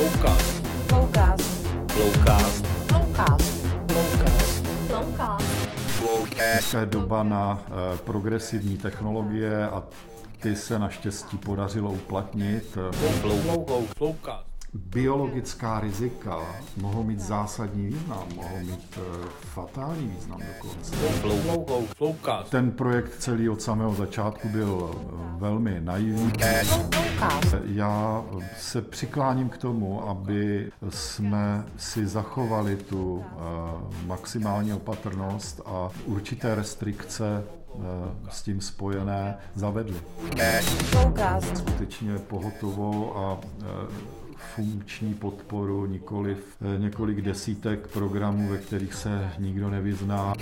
Floukast. je doba na eh, progresivní technologie a ty se naštěstí podařilo uplatnit. Flou, floukast. Biologická rizika mohou mít zásadní význam, mohou mít eh, fatální význam dokonce. Ten projekt celý od samého začátku byl eh, velmi naivní. Já se přikláním k tomu, aby jsme si zachovali tu eh, maximální opatrnost a určité restrikce s tím spojené zavedli. Skutečně pohotovou a funkční podporu, nikoliv eh, několik desítek programů, ve kterých se nikdo nevyzná.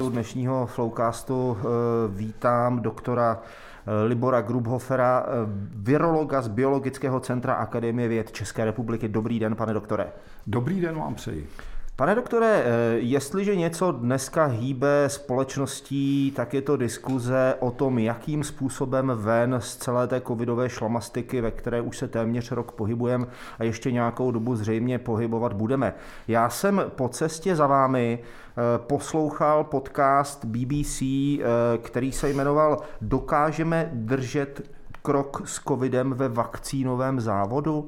U dnešního Flowcastu eh, vítám doktora eh, Libora Grubhofera, virologa z Biologického centra Akademie věd České republiky. Dobrý den, pane doktore. Dobrý den vám přeji. Pane doktore, jestliže něco dneska hýbe společností, tak je to diskuze o tom, jakým způsobem ven z celé té covidové šlamastiky, ve které už se téměř rok pohybujeme a ještě nějakou dobu zřejmě pohybovat budeme. Já jsem po cestě za vámi poslouchal podcast BBC, který se jmenoval Dokážeme držet krok s covidem ve vakcínovém závodu?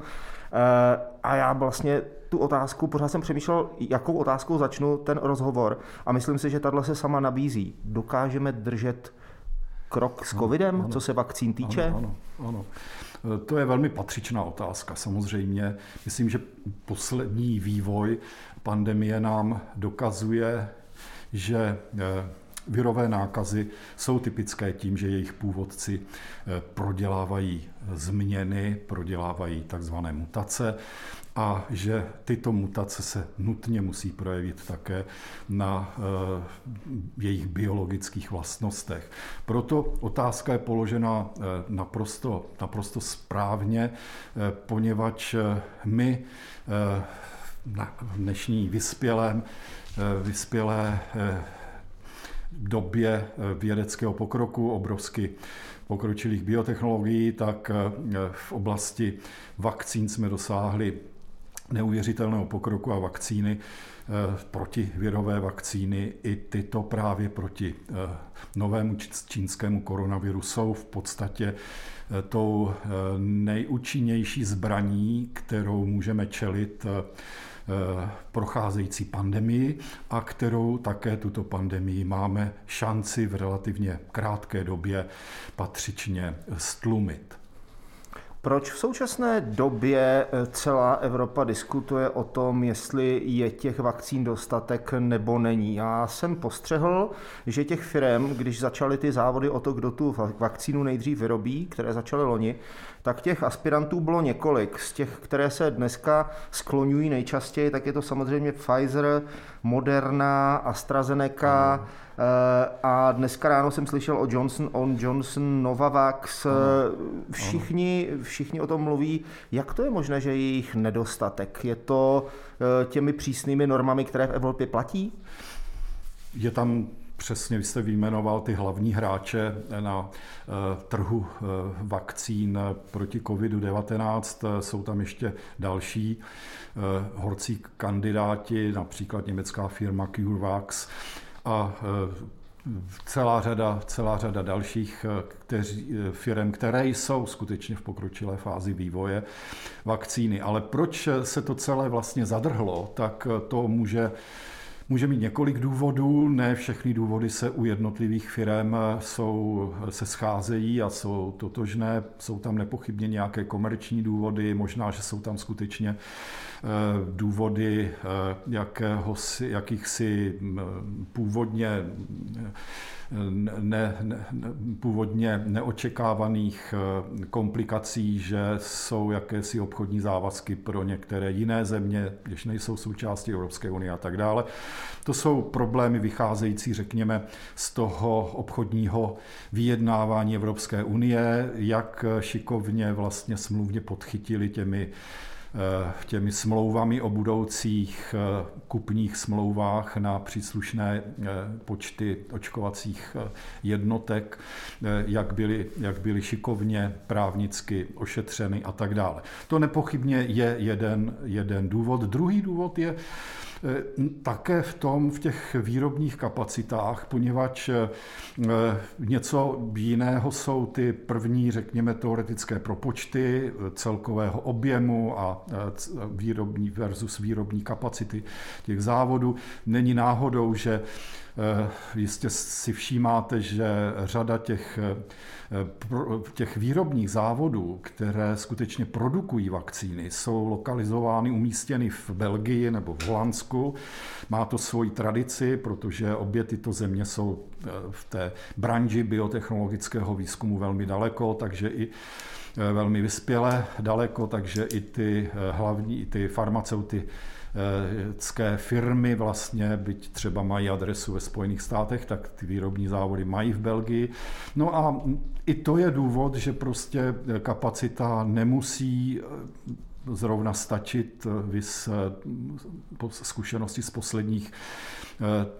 A já vlastně tu otázku, pořád jsem přemýšlel, jakou otázkou začnu ten rozhovor a myslím si, že tahle se sama nabízí. Dokážeme držet krok s covidem, ano, co se vakcín týče? Ano, ano, ano. To je velmi patřičná otázka. Samozřejmě, myslím, že poslední vývoj pandemie nám dokazuje, že virové nákazy jsou typické tím, že jejich původci prodělávají změny, prodělávají takzvané mutace a že tyto mutace se nutně musí projevit také na jejich biologických vlastnostech. Proto otázka je položena naprosto, naprosto správně, poněvadž my na dnešní vyspělém, vyspělé době vědeckého pokroku, obrovsky pokročilých biotechnologií, tak v oblasti vakcín jsme dosáhli neuvěřitelného pokroku a vakcíny, protivirové vakcíny, i tyto právě proti novému čínskému koronaviru jsou v podstatě tou nejúčinnější zbraní, kterou můžeme čelit procházející pandemii a kterou také tuto pandemii máme šanci v relativně krátké době patřičně stlumit. Proč v současné době celá Evropa diskutuje o tom, jestli je těch vakcín dostatek nebo není? Já jsem postřehl, že těch firm, když začaly ty závody o to, kdo tu vakcínu nejdřív vyrobí, které začaly loni, tak těch aspirantů bylo několik. Z těch, které se dneska skloňují nejčastěji, tak je to samozřejmě Pfizer, Moderna, AstraZeneca, ano. A dneska ráno jsem slyšel o Johnson on Johnson, Novavax. Všichni, všichni o tom mluví. Jak to je možné, že je jich nedostatek? Je to těmi přísnými normami, které v Evropě platí? Je tam přesně, vy jste vyjmenoval ty hlavní hráče na trhu vakcín proti COVID-19. Jsou tam ještě další horcí kandidáti, například německá firma CureVax a celá řada, celá řada dalších kteří, firm, které jsou skutečně v pokročilé fázi vývoje vakcíny. Ale proč se to celé vlastně zadrhlo, tak to může Může mít několik důvodů, ne všechny důvody se u jednotlivých firm jsou, se scházejí a jsou totožné. Jsou tam nepochybně nějaké komerční důvody, možná, že jsou tam skutečně důvody jakéhosi, jakýchsi původně ne, ne, původně neočekávaných komplikací, že jsou jakési obchodní závazky pro některé jiné země, když nejsou součástí Evropské unie a tak dále. To jsou problémy vycházející, řekněme, z toho obchodního vyjednávání Evropské unie, jak šikovně vlastně smluvně podchytili těmi těmi smlouvami o budoucích kupních smlouvách na příslušné počty očkovacích jednotek, jak byly, jak byly šikovně právnicky ošetřeny a tak dále. To nepochybně je jeden, jeden důvod. Druhý důvod je, Eh, také v tom, v těch výrobních kapacitách, poněvadž eh, něco jiného jsou ty první, řekněme, teoretické propočty eh, celkového objemu a výrobní versus výrobní kapacity těch závodů. Není náhodou, že jistě si všímáte, že řada těch těch výrobních závodů, které skutečně produkují vakcíny, jsou lokalizovány, umístěny v Belgii nebo v Holandsku. Má to svoji tradici, protože obě tyto země jsou eh, v té branži biotechnologické výzkumu velmi daleko, takže i eh, velmi vyspělé daleko, takže i ty eh, hlavní, i ty farmaceuty firmy vlastně, byť třeba mají adresu ve Spojených státech, tak ty výrobní závody mají v Belgii. No a i to je důvod, že prostě kapacita nemusí eh, zrovna stačit eh, vys eh, zkušenosti z posledních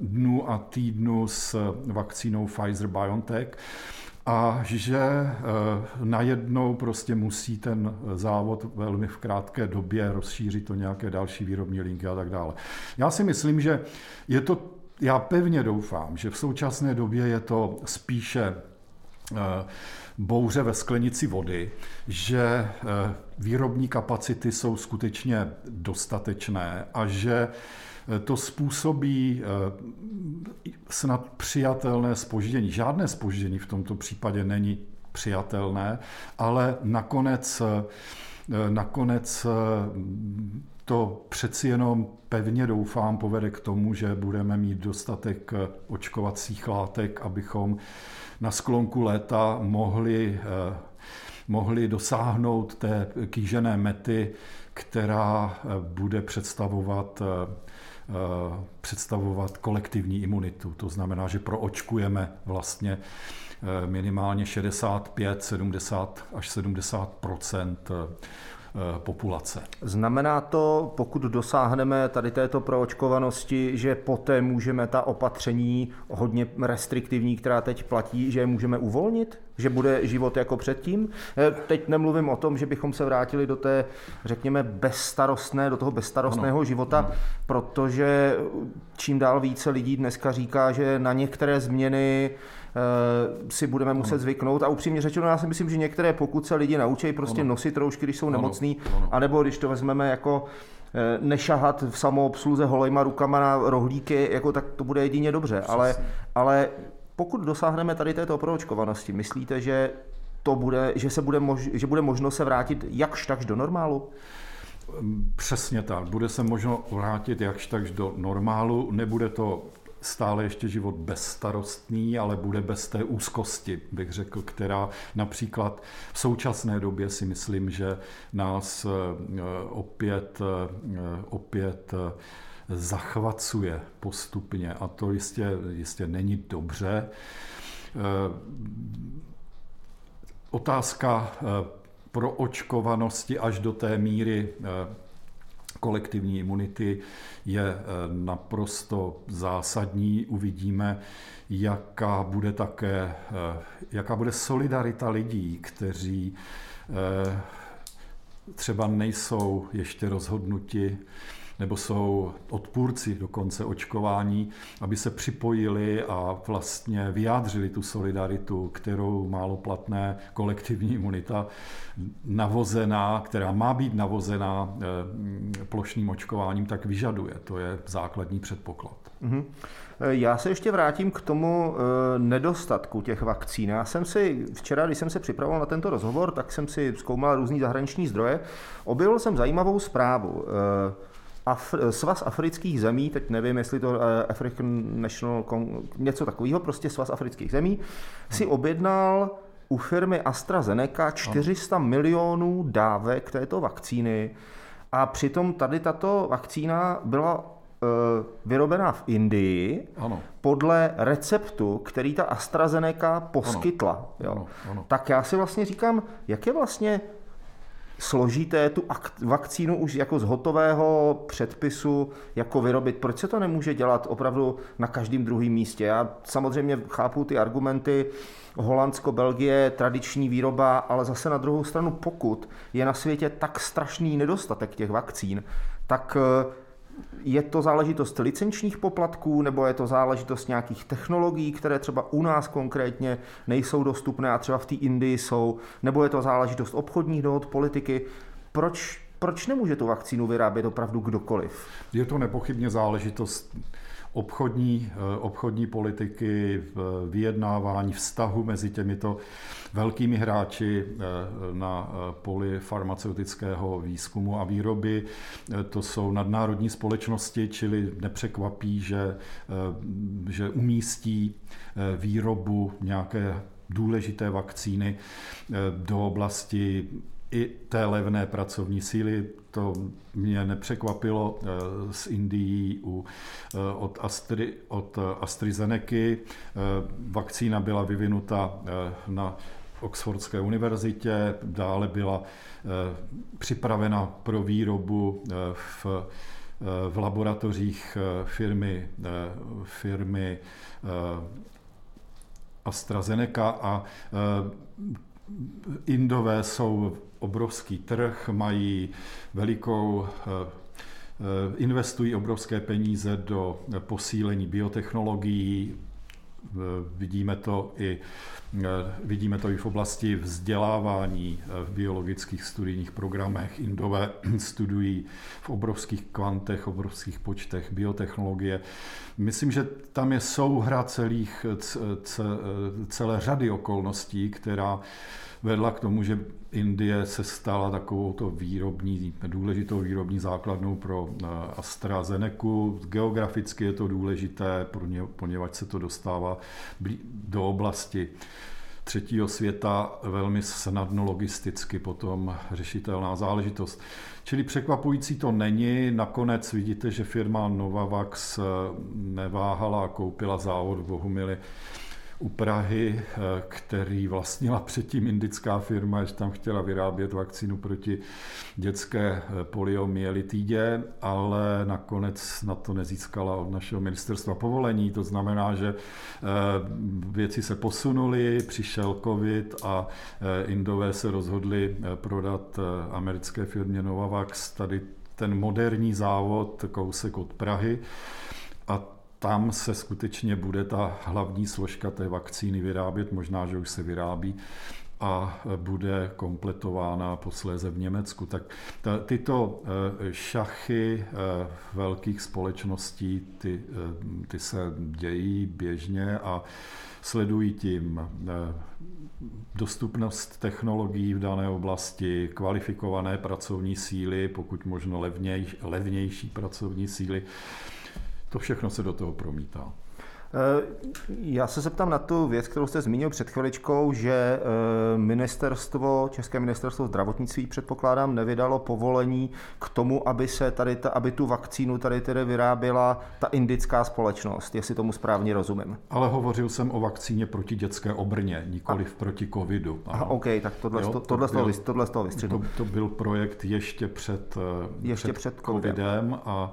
dnů a týdnů s vakcínou Pfizer-BioNTech a že najednou prostě musí ten závod velmi v krátké době rozšířit to nějaké další výrobní linky a tak dále. Já si myslím, že je to, já pevně doufám, že v současné době je to spíše Eh, bouře ve sklenici vody, že eh, výrobní kapacity jsou skutečně dostatečné a že eh, to způsobí snad přijatelné spoždění. Žádné spoždění v tomto případě není přijatelné, ale nakonec, nakonec to přeci jenom pevně doufám povede k tomu, že budeme mít dostatek očkovacích látek, abychom na sklonku léta mohli, eh, mohli dosáhnout té kýžené mety, která eh, bude představovat eh, představovat kolektivní imunitu. To znamená, že proočkujeme vlastně minimálně 65, 70 až 70 Eh, populace. Znamená to, pokud dosáhneme tady této proočkovanosti, že poté můžeme ta opatření hodně restriktivní, která teď platí, že je můžeme uvolnit? Že bude život jako předtím? Eh, teď nemluvím o tom, že bychom se vrátili do té, řekněme, bezstarostné, do toho bezstarostného ano. života, ano. protože čím dál více lidí dneska říká, že na některé změny Eh, si budeme muset ano. zvyknout. A upřímně řečeno, já si myslím, že některé, pokud se lidi naučí prostě ano. nosit roušky, když jsou ano. nemocní, ano. anebo když to vezmeme jako eh, nešahat v samoobsluze holejma rukama na rohlíky, jako tak to bude jedině dobře. Ale, ale pokud dosáhneme tady této proočkovanosti, myslíte, že to bude, že, se bude, mož, že bude možno se vrátit jakž takž do normálu? Přesně tak. Bude se možno vrátit jakž takž do normálu. Nebude to stále ještě život bezstarostný, ale bude bez té úzkosti, bych řekl, která například v současné době si myslím, že nás eh, opět, eh, opět eh, zachvacuje postupně a to jistě, jistě není dobře. Otázka pro očkovanosti až do té míry kolektivní imunity je eh, naprosto zásadní. Uvidíme, jaká bude také, eh, jaká bude solidarita lidí, kteří eh, třeba nejsou ještě rozhodnuti nebo jsou odpůrci dokonce očkování, aby se připojili a vlastně vyjádřili tu solidaritu, kterou málo platné kolektivní imunita navozená, která má být navozená eh, plošným očkováním, tak vyžaduje. To je základní předpoklad. Mm-hmm. Já se ještě vrátím k tomu eh, nedostatku těch vakcín. Já jsem si včera, když jsem se připravoval na tento rozhovor, tak jsem si zkoumal různý zahraniční zdroje. Objevil jsem zajímavou zprávu. Af- svaz afrických zemí, teď nevím, jestli to eh, African National, Con- něco takového, prostě svaz afrických zemí, si objednal u firmy AstraZeneca 400 milionů dávek této vakcíny a přitom tady tato vakcína byla eh, vyrobená v Indii ano. podle receptu, který ta AstraZeneca poskytla. Ano. Jo. Ano. Ano. Tak já si vlastně říkám, jak je vlastně složité tu vakcínu už jako z hotového předpisu jako vyrobit. Proč se to nemůže dělat opravdu na každém druhém místě? Já samozřejmě chápu ty argumenty, Holandsko, Belgie, tradiční výroba, ale zase na druhou stranu, pokud je na světě tak strašný nedostatek těch vakcín, tak eh, je to záležitost licenčních poplatků nebo je to záležitost nějakých technologií, které třeba u nás konkrétně nejsou dostupné a třeba v té Indii jsou, nebo je to záležitost obchodních dohod, politiky. Proč, proč nemůže tu vakcínu vyrábět opravdu kdokoliv? Je to nepochybně záležitost obchodní, eh, obchodní politiky, vyjednávání vztahu mezi těmito velkými hráči eh, na eh, poli farmaceutického výzkumu a výroby. To jsou nadnárodní společnosti, čili nepřekvapí, že, že umístí výrobu nějaké důležité vakcíny do oblasti i té levné pracovní síly. To mě nepřekvapilo z eh, Indií u, eh, od, Astry, od AstraZeneca. Eh, vakcína byla vyvinuta na Oxfordské univerzitě, dále byla připravena pro výrobu v, v laboratořích firmy, firmy AstraZeneca a Indové jsou obrovský trh, mají velikou eh, eh, investují obrovské peníze do posílení biotechnologií, eh, vidíme to i Vidíme to i v oblasti vzdělávání v biologických studijních programech. Indové studují v obrovských kvantech, obrovských počtech biotechnologie. Myslím, že tam je souhra celých, celé řady okolností, která vedla k tomu, že Indie se stala takovou to výrobní, důležitou výrobní základnou pro eh, AstraZeneca. Geograficky je to důležité, poněvadž se to dostává do oblasti třetího světa velmi snadno logisticky potom řešitelná záležitost. Čili překvapující to není. Nakonec vidíte, že firma Novavax eh, neváhala a koupila závod v Bohumili u Prahy, eh, který vlastnila předtím indická firma, že tam chtěla vyrábět vakcínu proti dětské eh, poliomyelitidě, ale nakonec na to nezískala od našeho ministerstva povolení. To znamená, že eh, věci se posunuly, přišel covid a Indové se rozhodli prodat americké firmě Novavax tady ten moderní závod kousek od Prahy. Tam se skutečně bude ta hlavní složka té vakcíny vyrábět, možná, že už se vyrábí a bude kompletována posléze v Německu. Tak ta, tyto eh, šachy eh, velkých společností, ty, eh, ty se dějí běžně a sledují tím dostupnost technologií v dané oblasti, kvalifikované pracovní síly, pokud možno levnější, levnější pracovní síly to všechno se do toho promítá. Eh, já se zeptám na tu věc, kterou jste zmínil před chviličkou, že eh, ministerstvo, České ministerstvo zdravotnictví, předpokládám, nevydalo povolení k tomu, aby se tady ta, aby tu vakcínu tady tedy vyráběla ta indická společnost, jestli tomu správně rozumím. Ale hovořil jsem o vakcíně proti dětské obrně, nikoli v proti covidu. Aha, OK, tak tohle, jo, to, tohle, byl, toho, tohle z toho To, to byl projekt ještě před, eh, ještě před, před covidem a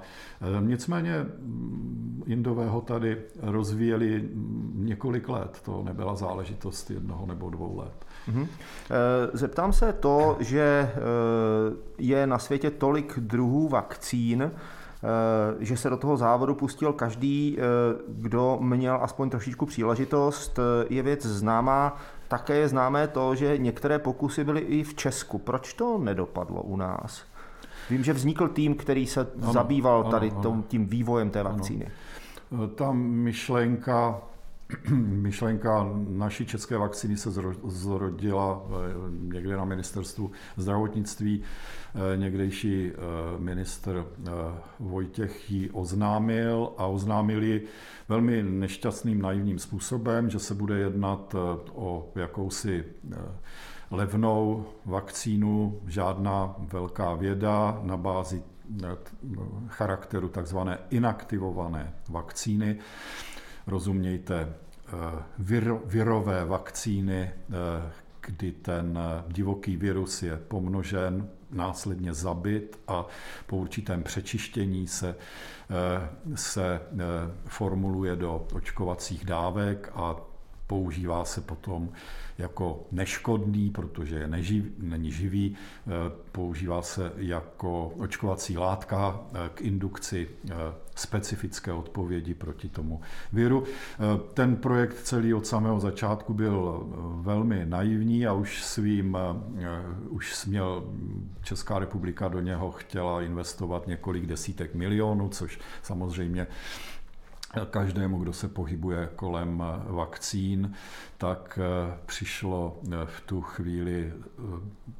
nicméně mm, Indové ho tady roz rozvíjeli několik let. To nebyla záležitost jednoho nebo dvou let. Mhm. Eh, zeptám se to, že eh, je na světě tolik druhů vakcín, eh, že se do toho závodu pustil každý, kdo měl aspoň trošičku příležitost. Je věc známá, také je známé to, že některé pokusy byly i v Česku. Proč to nedopadlo u nás? Vím, že vznikl tým, který se ano, zabýval tady ano, ano. tím vývojem té vakcíny. Ano. Ta myšlenka myšlenka naší české vakcíny se zrodila eh, někde na ministerstvu zdravotnictví. Eh, někdejší eh, minister Vojtěch ji oznámil a oznámil ji velmi nešťastným naivním způsobem, že se bude jednat o jakousi levnou vakcínu, žádná velká věda na bázi charakteru takzvané inaktivované vakcíny. Rozumějte eh, vir, virové vakcíny, eh, kdy ten divoký virus je pomnožen, následně zabit a po určitém přečištění se, se formuluje do očkovacích dávek a používá se potom jako neškodný, protože je neživ, není živý, eh, používá se jako očkovací látka eh, k indukci eh, specifické odpovědi proti tomu viru. Ten projekt celý od samého začátku byl velmi naivní a už svým, už měl Česká republika do něho chtěla investovat několik desítek milionů, což samozřejmě každému, kdo se pohybuje kolem vakcín, tak eh, přišlo eh, v tu chvíli eh,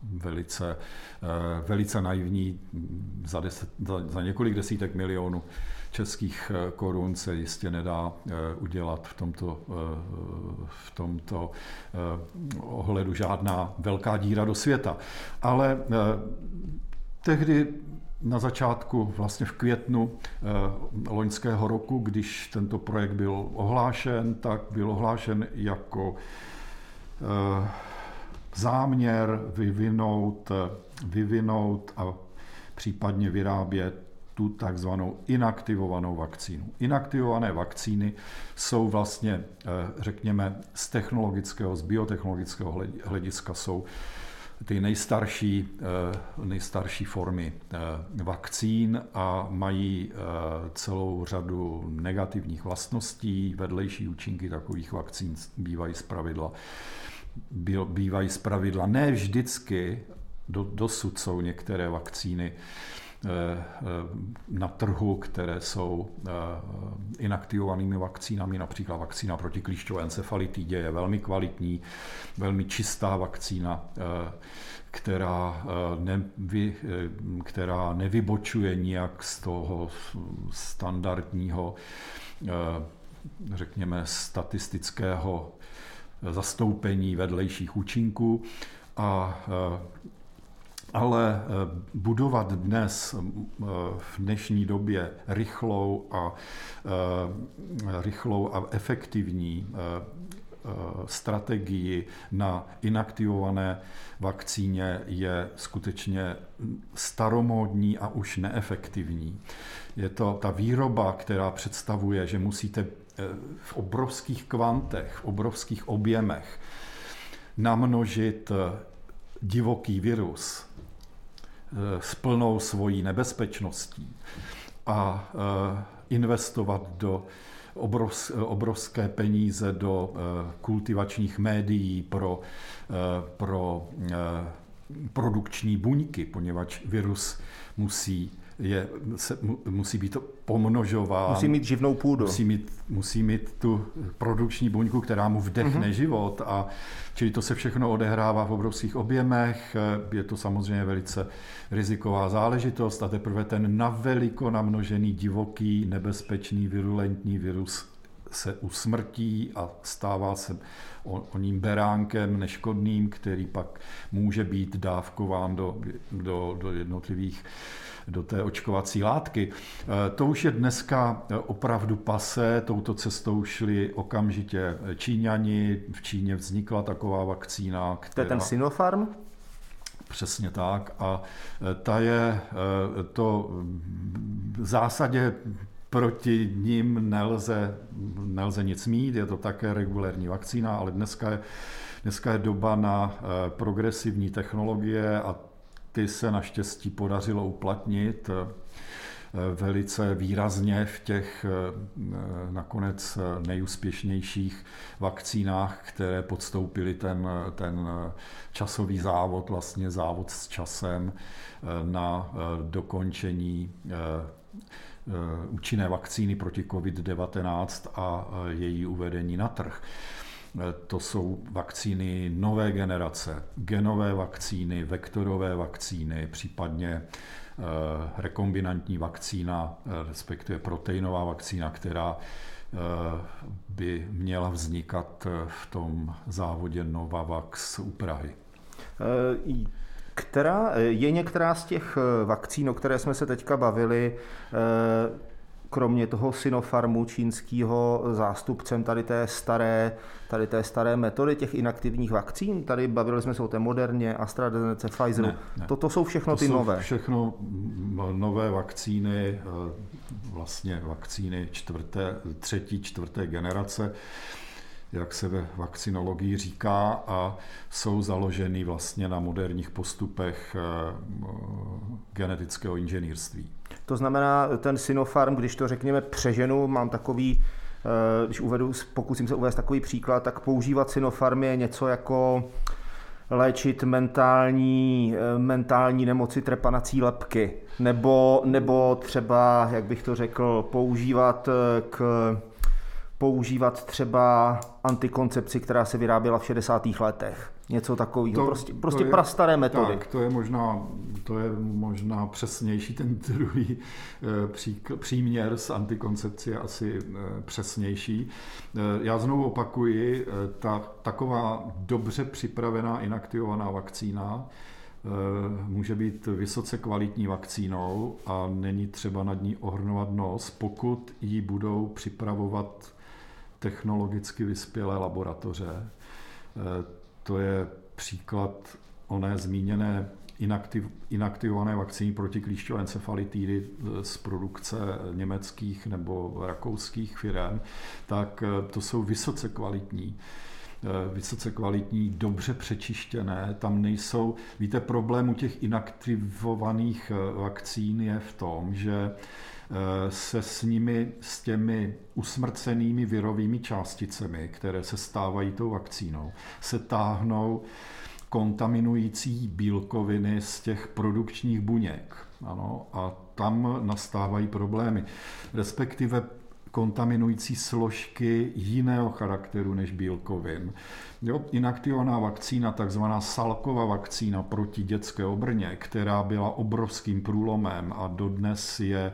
velice, velice naivní za, deset, za, za několik desítek milionů českých korun se jistě nedá udělat v tomto, v tomto ohledu žádná velká díra do světa. Ale tehdy na začátku, vlastně v květnu eh, loňského roku, když tento projekt byl ohlášen, tak byl ohlášen jako eh, záměr vyvinout, eh, vyvinout a případně vyrábět tu takzvanou inaktivovanou vakcínu. Inaktivované vakcíny jsou vlastně, řekněme, z technologického, z biotechnologického hlediska jsou ty nejstarší, eh, nejstarší formy eh, vakcín a mají eh, celou řadu negativních vlastností. Vedlejší účinky takových vakcín bývají zpravidla, bývají zpravidla ne vždycky, do, dosud jsou některé vakcíny na trhu, které jsou eh, inaktivovanými vakcínami, například vakcína proti klíšťové encefalitidě je velmi kvalitní, velmi čistá vakcína, eh, která, nevy, která nevybočuje nijak z toho standardního, řekněme, statistického zastoupení vedlejších účinků a ale eh, budovat dnes eh, v dnešní době rychlou a, eh, rychlou a efektivní strategii na inaktivované vakcíně je skutečně staromódní a už neefektivní. Je to ta výroba, která představuje, že musíte v obrovských kvantech, v obrovských objemech namnožit divoký virus, s plnou svojí nebezpečností a eh, investovat do obrovské peníze do eh, kultivačních médií pro, pro produkční buňky, poněvadž virus musí je, se, musí být pomnožován. Musí mít živnou půdu. Musí mít, musí mít tu produkční buňku, která mu vdechne mm-hmm. život. A čili to se všechno odehrává v obrovských objemech. Je to samozřejmě velice riziková záležitost a teprve ten naveliko namnožený divoký, nebezpečný, virulentní virus se usmrtí a stává se o, ním beránkem neškodným, který pak může být dávkován do, do, do jednotlivých do té očkovací látky. E, to už je dneska opravdu pase, touto cestou šli okamžitě Číňani, v Číně vznikla taková vakcína. Která... To je ten Sinopharm? Přesně tak. A e, ta je e, to v zásadě proti ním nelze, nelze nic mít, je to také regulérní vakcína, ale dneska je, dneska je doba na progresivní technologie a ty se naštěstí podařilo uplatnit eh, velice výrazně v těch eh, nakonec nejúspěšnějších vakcínách, které podstoupily ten, ten časový závod, vlastně závod s časem eh, na dokončení účinné vakcíny proti COVID-19 a její uvedení na trh. To jsou vakcíny nové generace, genové vakcíny, vektorové vakcíny, případně eh, rekombinantní vakcína, eh, respektive proteinová vakcína, která eh, by měla vznikat v tom závodě Novavax u Prahy. Která, je některá z těch vakcín, o které jsme se teďka bavili, kromě toho Sinopharmu čínského zástupcem tady té staré, tady té staré metody těch inaktivních vakcín? Tady bavili jsme se o té moderně, AstraZeneca, Pfizeru. Ne, ne. Toto jsou všechno to ty jsou nové. všechno nové vakcíny, eh, vlastně vakcíny čtvrté, třetí, čtvrté generace, jak se ve vakcinologii říká, a jsou založeny vlastně na moderních postupech eh, genetického inženýrství. To znamená, ten Sinopharm, když to řekněme přeženu, mám takový, eh, když uvedu, pokusím se uvést takový příklad, tak používat Sinopharm je něco jako léčit mentální, eh, mentální nemoci trepanací lepky. Nebo, nebo třeba, jak bych to řekl, používat k používat třeba antikoncepci, která se vyráběla v 60. letech. Něco takového. To, prostě prostě to je, prastaré metody. Tak, to je možná, to je možná přesnější. Ten druhý eh, pří, příměr s antikoncepcí je asi eh, přesnější. Eh, já znovu opakuji, ta taková dobře připravená inaktivovaná vakcína může být vysoce kvalitní vakcínou a není třeba nad ní ohrnovat nos, pokud ji budou připravovat technologicky vyspělé laboratoře. To je příklad oné zmíněné inaktiv, inaktivované vakcíny proti klíšťové encefalitidy z produkce německých nebo rakouských firm, tak eh, to jsou vysoce kvalitní eh, vysoce kvalitní, dobře přečištěné. Tam nejsou, víte, problém u těch inaktivovaných eh, vakcín je v tom, že se s nimi, s těmi usmrcenými virovými částicemi, které se stávají tou vakcínou, se táhnou kontaminující bílkoviny z těch produkčních buněk. Ano, a tam nastávají problémy. Respektive kontaminující složky jiného charakteru než bílkovin. Jo, inaktivovaná vakcína, takzvaná Salkova vakcína proti dětské obrně, která byla obrovským průlomem a dodnes je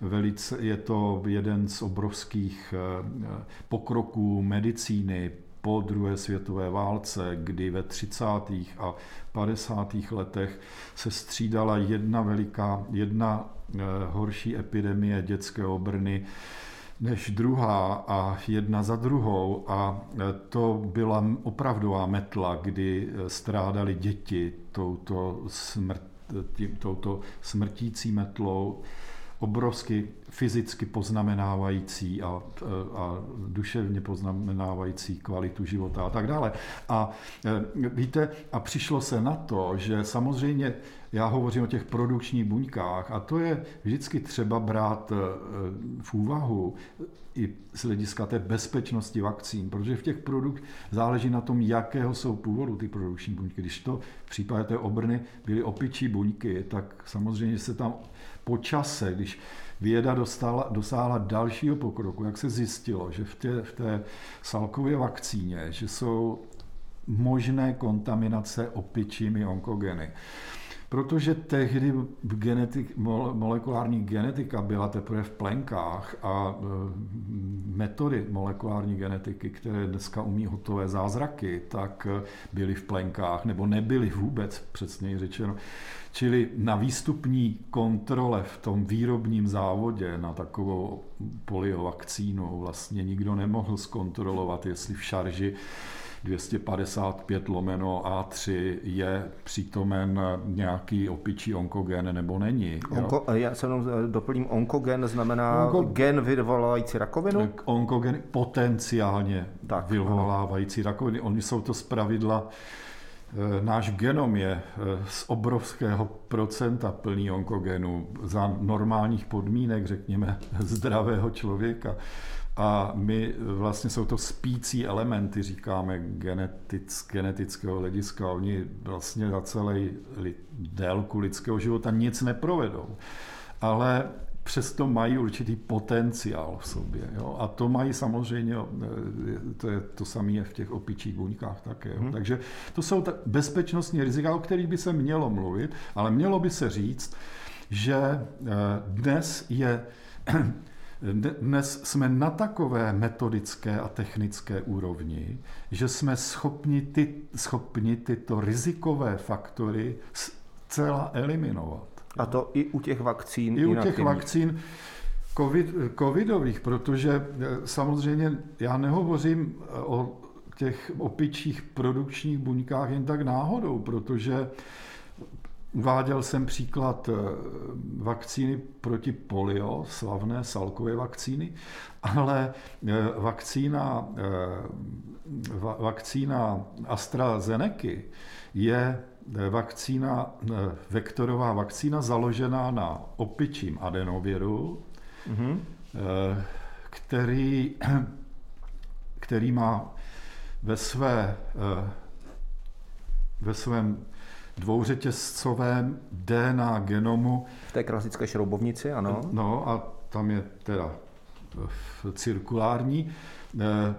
velice, je to jeden z obrovských eh, pokroků medicíny po druhé světové válce, kdy ve 30. a 50. letech se střídala jedna veliká, jedna eh, horší epidemie dětské obrny než druhá a jedna za druhou a eh, to byla opravdová metla, kdy strádali děti touto, smrt, touto smrtící metlou obrovsky fyzicky poznamenávající a, a duševně poznamenávající kvalitu života a tak dále. A e, víte, a přišlo se na to, že samozřejmě já hovořím o těch produkčních buňkách a to je vždycky třeba brát e, v úvahu i z hlediska té bezpečnosti vakcín, protože v těch produkt záleží na tom, jakého jsou původu ty produkční buňky. Když to v případě té obrny byly opičí buňky, tak samozřejmě se tam po čase, když věda dostala, dosáhla dalšího pokroku, jak se zjistilo, že v té, v té salkově vakcíně, že jsou možné kontaminace opičími onkogeny. Protože tehdy genetik, molekulární genetika byla teprve v plenkách a e, metody molekulární genetiky, které dneska umí hotové zázraky, tak e, byly v plenkách, nebo nebyly vůbec, přesněji řečeno. Čili na výstupní kontrole v tom výrobním závodě na takovou poliovakcínu vlastně nikdo nemohl zkontrolovat, jestli v šarži 255 lomeno A3 je přítomen nějaký opičí onkogen nebo není. Onko, já se jenom doplním, onkogen znamená Onko, gen vyvolávající rakovinu? Onkogen potenciálně tak, vyvolávající rakoviny. Oni jsou to zpravidla Eh, náš genom je eh, z obrovského procenta plný onkogenu za normálních podmínek, řekněme, zdravého člověka. A my vlastně jsou to spící elementy, říkáme, genetic, genetického hlediska. Oni vlastně za celý délku lidského života nic neprovedou. Ale přesto mají určitý potenciál v sobě. Jo? A to mají samozřejmě, eh, to je to samé je v těch opičích buňkách také. Hmm. Takže to jsou ta bezpečnostní rizika, o kterých by se mělo mluvit, ale mělo by se říct, že eh, dnes je dnes jsme na takové metodické a technické úrovni, že jsme schopni, ty, schopni tyto rizikové faktory zcela eliminovat. A to i u těch vakcín? I u těch vakcín. COVID, covidových, protože eh, samozřejmě já nehovořím eh, o těch opičích produkčních buňkách jen tak náhodou, protože Uváděl jsem příklad eh, vakcíny proti polio, slavné Salkově vakcíny, ale vakcína, vakcína AstraZeneca je vakcína, vektorová vakcína založená na opičím adenoviru, mm-hmm. který, který má ve, své, eh, ve svém dvouřetězcovém DNA genomu. V té klasické šroubovnici, ano. No a tam je teda cirkulární, eh,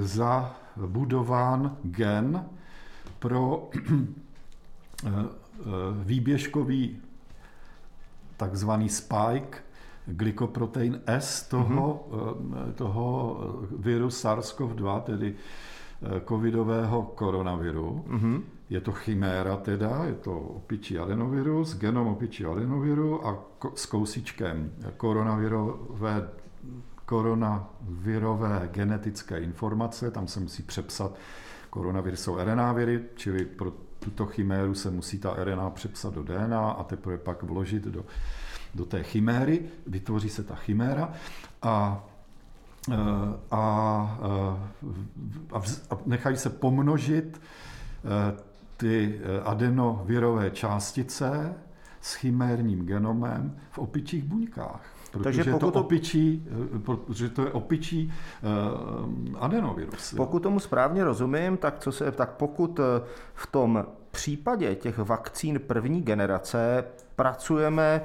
zabudován gen pro výběžkový takzvaný spike glykoprotein S toho, mm-hmm. toho viru SARS-CoV-2, tedy eh, covidového koronaviru. Mm-hmm. Je to chiméra teda, je to opičí adenovirus, genom opičí adenoviru a s kousíčkem koronavirové, koronavirové genetické informace, tam se musí přepsat, koronaviry jsou RNA viry, čili pro tuto chiméru se musí ta RNA přepsat do DNA a teprve pak vložit do do té chiméry, vytvoří se ta chiméra a eh, a, a, a nechají se pomnožit eh, ty eh, adenovirové částice s chimérním genomem v opičích buňkách. Protože Takže pokud to opičí, protože to je opičí uh, adenovirus. Pokud tomu správně rozumím, tak, co se, tak pokud v tom případě těch vakcín první generace pracujeme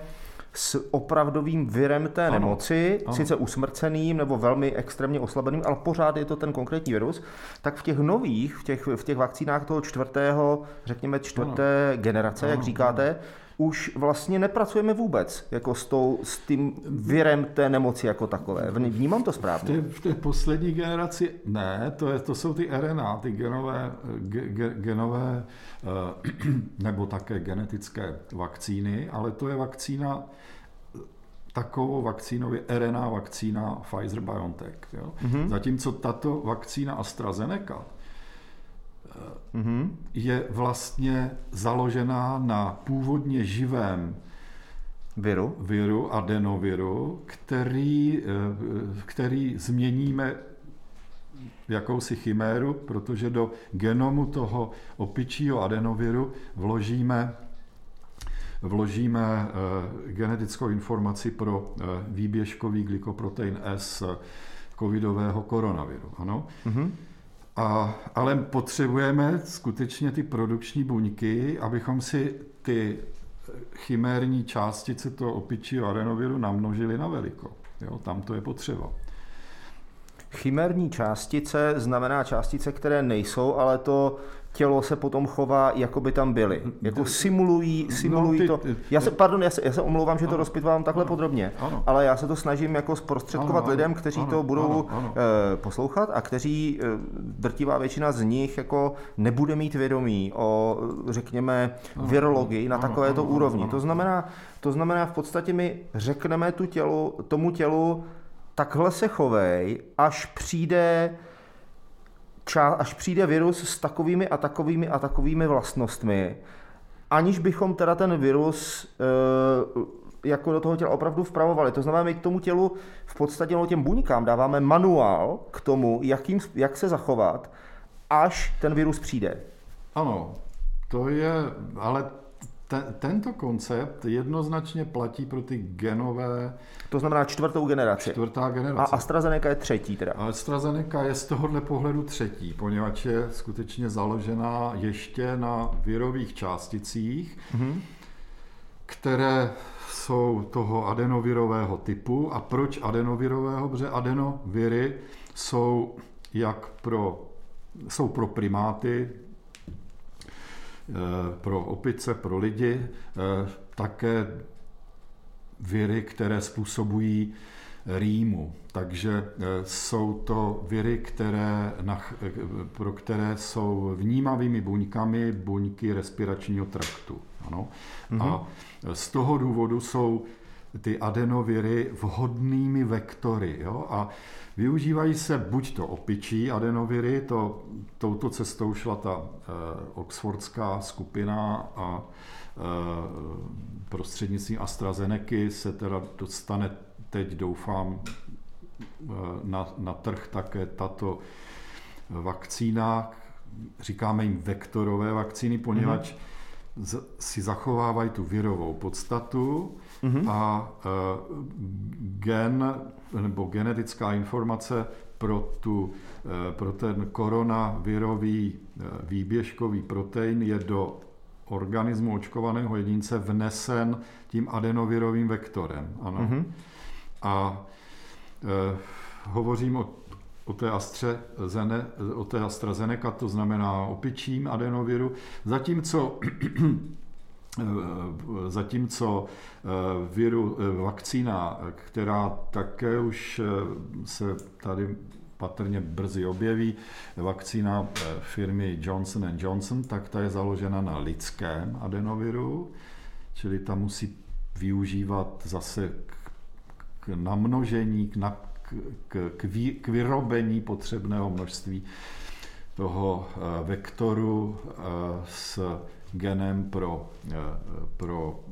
s opravdovým virem té ano, nemoci, ano. sice usmrceným nebo velmi extrémně oslabeným, ale pořád je to ten konkrétní virus, tak v těch nových, v těch, v těch vakcínách toho čtvrtého, řekněme čtvrté ano. generace, ano, jak říkáte, už vlastně nepracujeme vůbec jako s, tou, s tím virem té nemoci jako takové. Vnímám to správně? V té, v té poslední generaci ne, to, je, to jsou ty RNA, ty genové, ge, genové eh, nebo také genetické vakcíny, ale to je vakcína takovou vakcínou je RNA vakcína Pfizer-BioNTech. Jo? Mm-hmm. Zatímco tato vakcína AstraZeneca mm-hmm. je vlastně založená na původně živém viru, viru adenoviru, který, eh, který změníme jakousi chiméru, protože do genomu toho opičího adenoviru vložíme vložíme eh, genetickou informaci pro výběžkový glykoprotein S covidového koronaviru. Ano? Mm-hmm. A, ale potřebujeme skutečně ty produkční buňky, abychom si ty chimérní částice toho opičího adenoviru namnožili na veliko. Jo, tam to je potřeba. Chimérní částice znamená částice, které nejsou, ale to tělo se potom chová, jako by tam byly. Jako simulují, no, simulují no, ty, to. Já se, pardon, já se, já se omlouvám, že ano, to rozpitvám takhle ano, podrobně, ano. ale já se to snažím jako zprostředkovat ano, lidem, kteří ano, to budou ano, ano. E, poslouchat a kteří, e, drtivá většina z nich, jako nebude mít vědomí o, řekněme, ano, virologii na takovéto ano, úrovni. Ano, to znamená, to znamená, v podstatě my řekneme tu tělu, tomu tělu, takhle se chovej, až přijde až přijde virus s takovými a takovými a takovými vlastnostmi, aniž bychom teda ten virus e, jako do toho těla opravdu vpravovali. To znamená, my k tomu tělu v podstatě no, těm buňkám dáváme manuál k tomu, jakým, jak se zachovat, až ten virus přijde. Ano, to je, ale ten, tento koncept jednoznačně platí pro ty genové... To znamená čtvrtou generaci. Čtvrtá generace. A AstraZeneca je třetí teda. A AstraZeneca je z tohohle pohledu třetí, poněvadž je skutečně založená ještě na virových částicích, mm-hmm. které jsou toho adenovirového typu. A proč adenovirového? Protože adenoviry jsou jak pro, jsou pro primáty, pro opice, pro lidi, eh, také viry, které způsobují rýmu. Takže eh, jsou to viry, které, pro které jsou vnímavými buňkami buňky respiračního traktu. Ano? Mm-hmm. A z toho důvodu jsou ty adenoviry vhodnými vektory. Jo? A využívají se buď to opičí adenoviry, to, touto cestou šla ta eh, oxfordská skupina a eh, prostřednictvím AstraZeneca se teda dostane teď, doufám, eh, na, na trh také tato vakcína, říkáme jim vektorové vakcíny, poněvadž mm-hmm. si zachovávají tu virovou podstatu mm-hmm. a uh, gen nebo genetická informace pro, tu, uh, pro ten koronavirový uh, výběžkový protein je do organismu očkovaného jedince vnesen tím adenovirovým vektorem. Ano. Mm-hmm. A e, hovořím o o té, AstraZene, o té AstraZeneca, to znamená opičím adenoviru, zatímco Zatímco eh, viru, eh, vakcína, která také už eh, se tady patrně brzy objeví, vakcína firmy Johnson Johnson, tak ta je založena na lidském adenoviru, čili ta musí využívat zase k namnožení, k, na, k, k, vý, k vyrobení potřebného množství toho eh, vektoru eh, s genem pro, eh, pro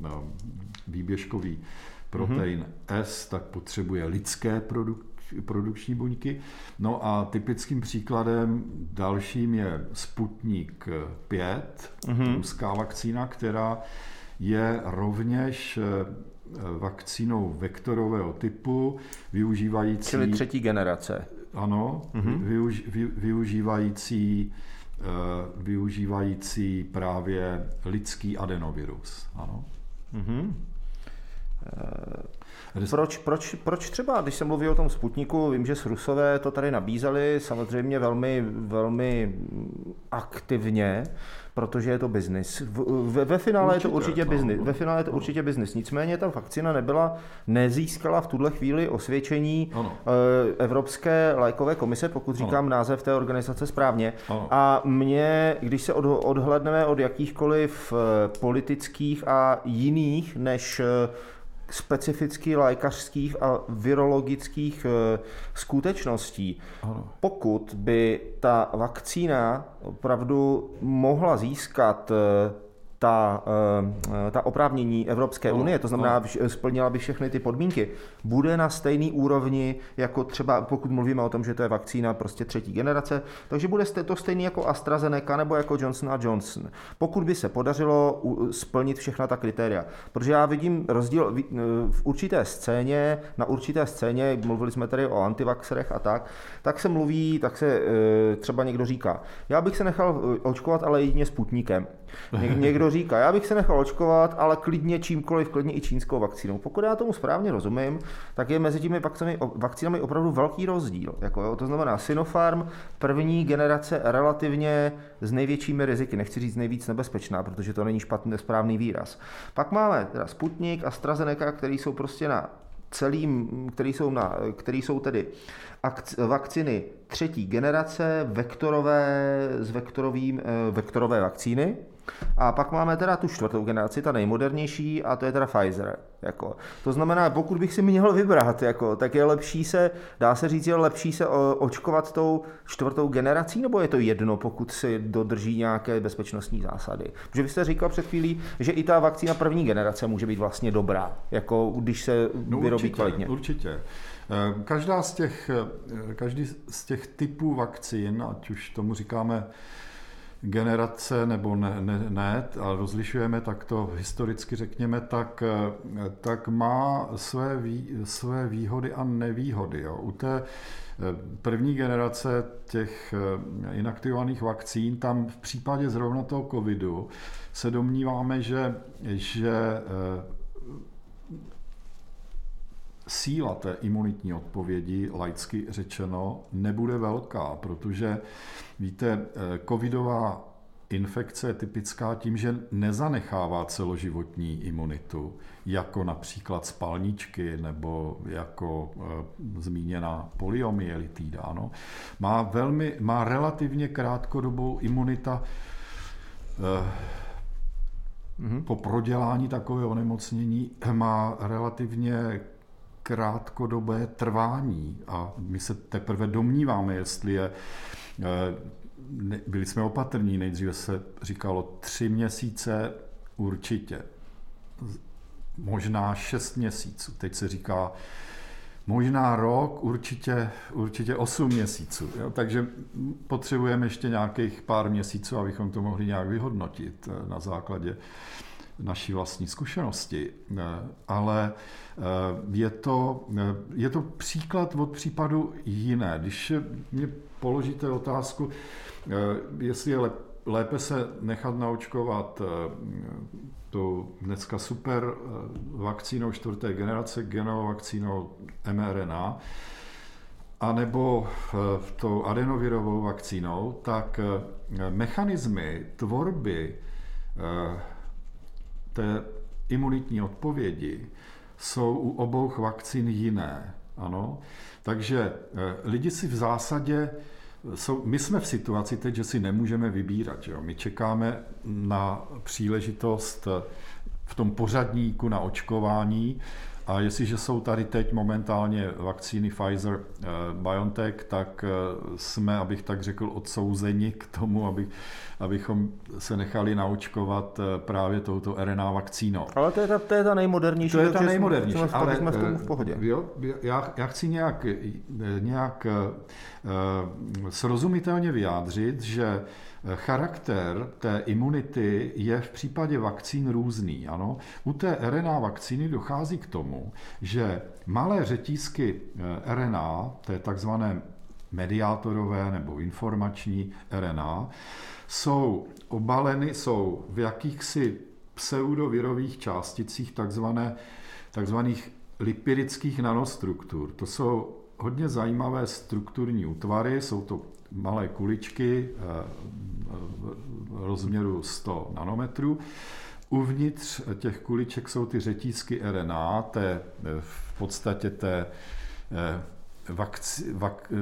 výběžkový protein mm-hmm. S, tak potřebuje lidské produk, produkční buňky. No a typickým příkladem dalším je Sputnik 5, mm-hmm. ruská vakcína, která je rovněž vakcínou vektorového typu, využívající... Čili třetí generace. Ano, mm-hmm. využ, vy, využívající, využívající právě lidský adenovirus. Ano. Mm-hmm. Proč, proč, proč třeba, když se mluví o tom Sputniku, vím, že s Rusové to tady nabízeli samozřejmě velmi, velmi aktivně, protože je to biznis. Ve, ve finále určitě, je to určitě biznis. Ve finále je to určitě biznis. Nicméně ta vakcína nebyla, nezískala v tuhle chvíli osvědčení ano. Eh, Evropské lékové komise, pokud říkám ano. název té organizace správně. Ano. A mě, když se odhledneme od jakýchkoliv eh, politických a jiných než specificky lékařských a virologických eh, skutečností. Ano. Pokud by ta vakcína opravdu mohla získat eh, ta, eh, ta oprávnění Evropské unie, to znamená, splnila by všechny ty podmínky, bude na stejný úrovni, jako třeba, pokud mluvíme o tom, že to je vakcína prostě třetí generace, takže bude to stejný jako AstraZeneca nebo jako Johnson Johnson. Pokud by se podařilo splnit všechna ta kritéria. Protože já vidím rozdíl v určité scéně, na určité scéně, mluvili jsme tady o antivaxerech a tak, tak se mluví, tak se eh, třeba někdo říká, já bych se nechal eh, očkovat, ale jedině sputníkem. Někdo říká, já bych se nechal očkovat, ale klidně čímkoliv, klidně i čínskou vakcínou. Pokud já tomu správně rozumím, tak je mezi těmi vakcínami, opravdu velký rozdíl. Jako, jo, to znamená Sinopharm, první generace relativně s největšími riziky, nechci říct nejvíc nebezpečná, protože to není špatný, správný výraz. Pak máme teda Sputnik, AstraZeneca, který jsou prostě na celým, který jsou, na, který jsou tedy akc, vakciny třetí generace, vektorové, s vektorovým, eh, vektorové vakcíny, a pak máme teda tu čtvrtou generaci, ta nejmodernější, a to je teda Pfizer. Jako. To znamená, pokud bych si měl vybrat, jako, tak je lepší se, dá se říct, je lepší se očkovat tou čtvrtou generací, nebo je to jedno, pokud si dodrží nějaké bezpečnostní zásady? Protože vy jste říkal před chvílí, že i ta vakcína první generace může být vlastně dobrá, jako když se no, vyrobí určitě, kvalitně. Určitě. Eh, každá z těch, eh, každý z těch typů vakcín, ať už tomu říkáme generace nebo ne, ne, ne ale rozlišujeme tak to historicky řekněme, tak, tak má své, vý, své výhody a nevýhody. Jo. U té eh, první generace těch eh, inaktivovaných vakcín, tam v případě zrovna toho covidu se domníváme, že, že eh, síla té imunitní odpovědi, laicky řečeno, nebude velká, protože víte, eh, covidová infekce je typická tím, že nezanechává celoživotní imunitu, jako například spalničky nebo jako e, zmíněná poliomyelitída. Ano. Má, velmi, má relativně krátkodobou imunita e, po prodělání takového onemocnění má relativně krátkodobé trvání a my se teprve domníváme, jestli je byli jsme opatrní, nejdříve se říkalo tři měsíce určitě, možná šest měsíců, teď se říká možná rok, určitě, určitě 8 měsíců. Jo? Takže potřebujeme ještě nějakých pár měsíců, abychom to mohli nějak vyhodnotit eh, na základě naší vlastní zkušenosti. Eh, ale eh, je to, je to příklad od případu jiné. Když mě položíte otázku, jestli je lépe se nechat naočkovat tou dneska super eh, vakcínou čtvrté generace, genovou vakcínou mRNA, anebo eh, tou adenovirovou vakcínou, tak eh, mechanismy tvorby té imunitní odpovědi jsou u obou vakcín jiné. Ano? Takže lidi si v zásadě jsou, my jsme v situaci teď, že si nemůžeme vybírat. Jo? My čekáme na příležitost v tom pořadníku na očkování a jestliže jsou tady teď momentálně vakcíny Pfizer eh, BioNTech, tak jsme, abych tak řekl, odsouzeni k tomu, aby, abychom se nechali naočkovat eh, právě touto RNA vakcínou. Ale to je ta, to je ta nejmodernější. To je ta nejmodernější. Jsme, ale jsme v tom v pohodě. Jo, já, já chci nějak, nějak srozumitelně vyjádřit, že charakter té imunity je v případě vakcín různý. Ano? U té RNA vakcíny dochází k tomu, že malé řetízky eh, RNA, té takzvané mediátorové nebo informační RNA, jsou obaleny, jsou v jakýchsi pseudovirových částicích takzvané, takzvaných lipidických nanostruktur. To jsou hodně zajímavé strukturní útvary, jsou to malé kuličky eh, rozměru 100 nanometrů. Uvnitř těch kuliček jsou ty řetízky RNA, té, v podstatě té, eh, vakci, vak,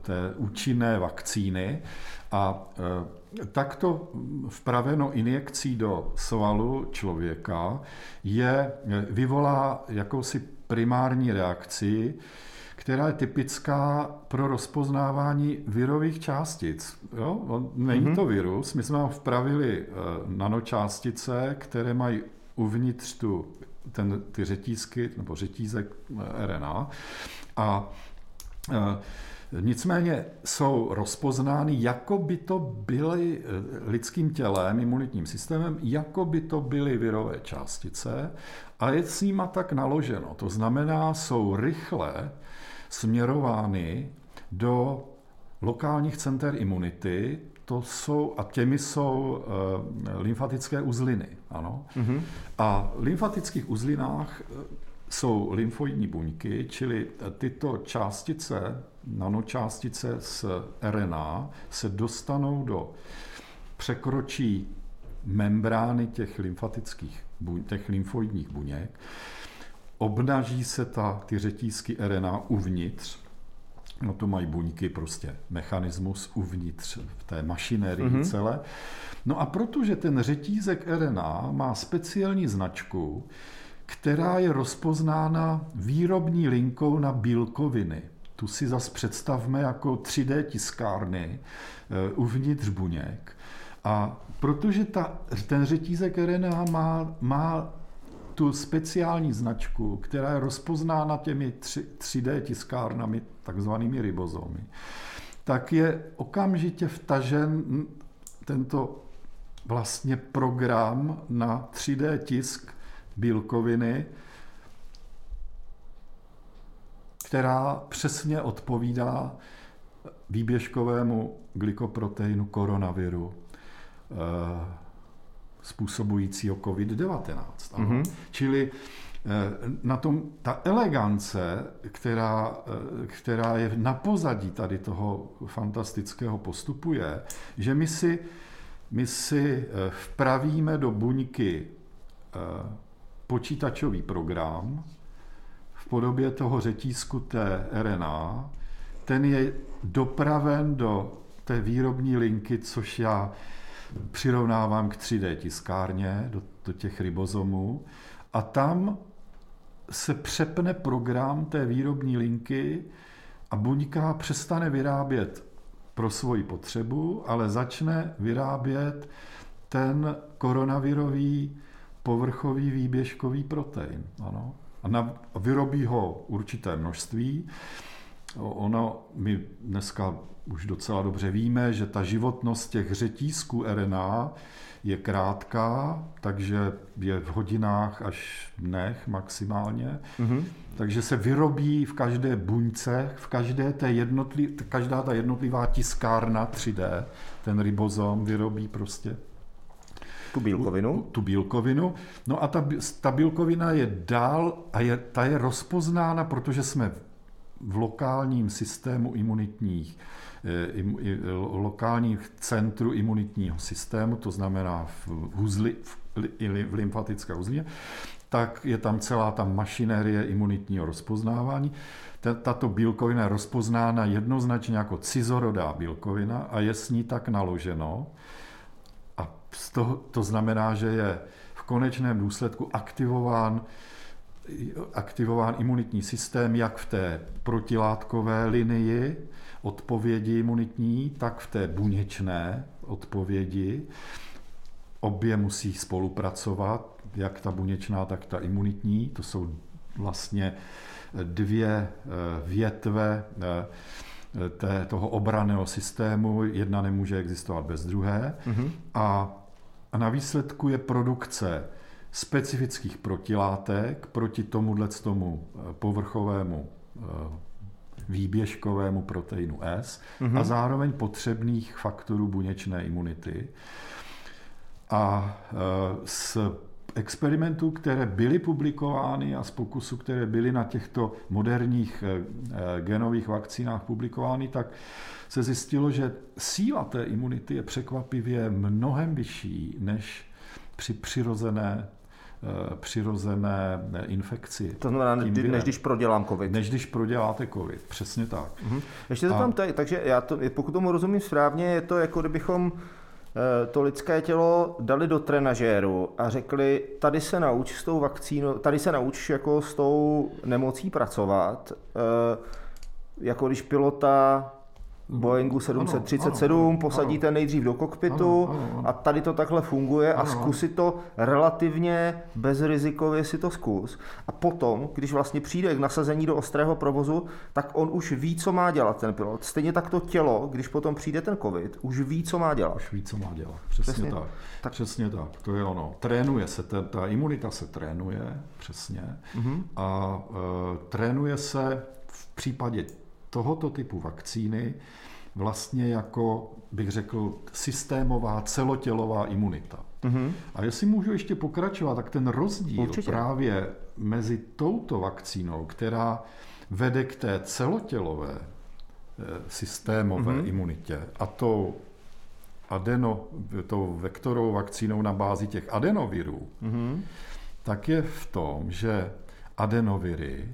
té účinné vakcíny a takto vpraveno injekcí do svalu člověka je, vyvolá jakousi primární reakci, která je typická pro rozpoznávání virových částic. Jo? Není mm-hmm. to virus, my jsme vám vpravili uh, nanočástice, které mají uvnitř tu, ten, ty řetízky, nebo řetízek RNA a uh, Nicméně jsou rozpoznány, jako by to byly lidským tělem, imunitním systémem, jako by to byly virové částice a je s nima tak naloženo. To znamená, jsou rychle směrovány do lokálních center imunity, to jsou, a těmi jsou uh, lymfatické uzliny. Ano? Mm-hmm. A v lymfatických uzlinách eh, jsou lymfoidní buňky, čili tyto částice, nanočástice z RNA, se dostanou do, překročí membrány těch lymfatických, těch lymfoidních buněk obnaží se ta, ty řetízky RNA uvnitř, no to mají buňky prostě mechanismus uvnitř v té mašinérii mm-hmm. celé. No a protože ten řetízek RNA má speciální značku, která je rozpoznána výrobní linkou na bílkoviny. Tu si zas představme jako 3D tiskárny uh, uvnitř buněk. A protože ta, ten řetízek RNA má, má tu speciální značku, která je rozpoznána těmi 3D tiskárnami, takzvanými ribozomy, tak je okamžitě vtažen tento vlastně program na 3D tisk bílkoviny, která přesně odpovídá výběžkovému glykoproteinu koronaviru eh, způsobujícího COVID-19. Mm-hmm. Čili eh, na tom ta elegance, která, eh, která je na pozadí tady toho fantastického postupu, je, že my si, my si vpravíme do buňky počítačový program v podobě toho řetízku té RNA. Ten je dopraven do té výrobní linky, což já přirovnávám k 3D tiskárně, do, do těch ribozomů, a tam se přepne program té výrobní linky a buňka přestane vyrábět pro svoji potřebu, ale začne vyrábět ten koronavirový povrchový výběžkový protein. Ano. A na, vyrobí ho určité množství. Ono, my dneska už docela dobře víme, že ta životnost těch řetízků RNA je krátká, takže je v hodinách až dnech maximálně. Mm-hmm. Takže se vyrobí v každé buňce, v každé té jednotli, každá ta jednotlivá tiskárna 3D, ten ribozom vyrobí prostě tu bílkovinu? Tu bílkovinu. No a ta, ta bílkovina je dál a je, ta je rozpoznána, protože jsme v lokálním systému imunitních Eh, lokálních centru imunitního systému, to znamená v, huzli, v, v lymfatické uzlině, tak je tam celá ta mašinérie imunitního rozpoznávání. Tato bílkovina je rozpoznána jednoznačně jako cizorodá bílkovina a je s ní tak naloženo. A z toho, to znamená, že je v konečném důsledku aktivován aktivován imunitní systém jak v té protilátkové linii, odpovědi imunitní, tak v té buněčné odpovědi. Obě musí spolupracovat, jak ta buněčná, tak ta imunitní. To jsou vlastně dvě eh, větve eh, té, toho obraného systému. Jedna nemůže existovat bez druhé. Mm-hmm. A, a na výsledku je produkce specifických protilátek proti tomuhle tomu eh, povrchovému výběžkovému proteinu S mm-hmm. a zároveň potřebných faktorů buněčné imunity. A e, z experimentů, které byly publikovány a z pokusů, které byly na těchto moderních e, e, genových vakcínách publikovány, tak se zjistilo, že síla té imunity je překvapivě mnohem vyšší než při přirozené Eh, přirozené infekci. To znamená, než když prodělám COVID. Než když proděláte COVID, přesně tak. Mm-hmm. Ještě to tam takže já to, pokud tomu rozumím správně, je to jako kdybychom eh, to lidské tělo dali do trenažéru a řekli, tady se nauč s tou vakcínou, tady se nauč jako s tou nemocí pracovat, eh, jako když pilota Boeingu 737, ano, ano, posadíte ano. nejdřív do kokpitu ano, ano, ano. a tady to takhle funguje ano, a zkusit to relativně bezrizikově si to zkus. A potom, když vlastně přijde k nasazení do ostrého provozu, tak on už ví, co má dělat ten pilot. Stejně tak to tělo, když potom přijde ten covid, už ví, co má dělat. Už ví, co má dělat. Přesně, přesně tak. tak. Přesně tak. To je ono. Trénuje se, ta, ta imunita se trénuje, přesně. Uh-huh. A e, trénuje se v případě tohoto typu vakcíny vlastně jako, bych řekl, systémová celotělová imunita. Mm-hmm. A jestli můžu ještě pokračovat, tak ten rozdíl Určitě. právě mezi touto vakcínou, která vede k té celotělové eh, systémové mm-hmm. imunitě a tou adeno, tou vektorovou vakcínou na bázi těch adenovirů, mm-hmm. tak je v tom, že adenoviry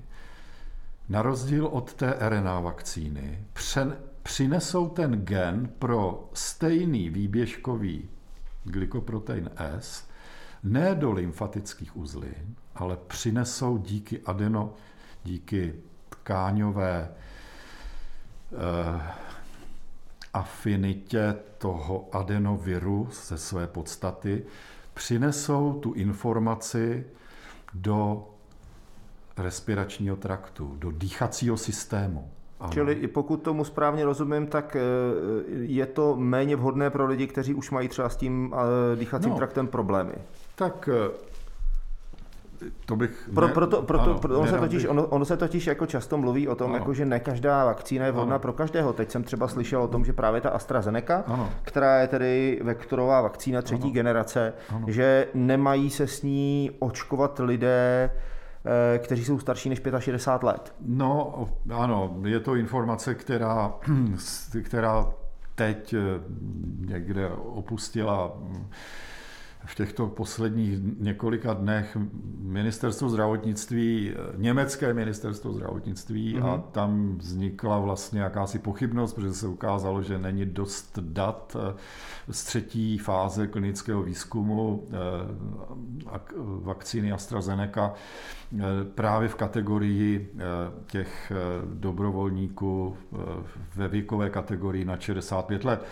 na rozdíl od té RNA vakcíny přen, přinesou ten gen pro stejný výběžkový glykoprotein S ne do lymfatických uzlin, ale přinesou díky adeno, díky tkáňové eh, afinitě toho adenoviru ze své podstaty, přinesou tu informaci do respiračního traktu, do dýchacího systému. Ano. Čili i pokud tomu správně rozumím, tak eh, je to méně vhodné pro lidi, kteří už mají třeba s tím eh, dýchacím no, traktem problémy. Tak eh, to bych... Pro, proto, proto, ano, proto ono, se totiž, ono, ono se totiž jako často mluví o tom, jako, že ne každá vakcína je vhodná ano. pro každého. Teď jsem třeba slyšel o tom, že právě ta AstraZeneca, ano. která je tedy vektorová vakcína třetí ano. generace, ano. že nemají se s ní očkovat lidé, kteří jsou starší než 65 let. No, ano, je to informace, která, která teď eh, někde opustila v těchto posledních několika dnech ministerstvo zdravotnictví, německé ministerstvo zdravotnictví mm-hmm. a tam vznikla vlastně jakási pochybnost, protože se ukázalo, že není dost dat z třetí fáze klinického výzkumu vakcíny AstraZeneca právě v kategorii těch dobrovolníků ve věkové kategorii na 65 let.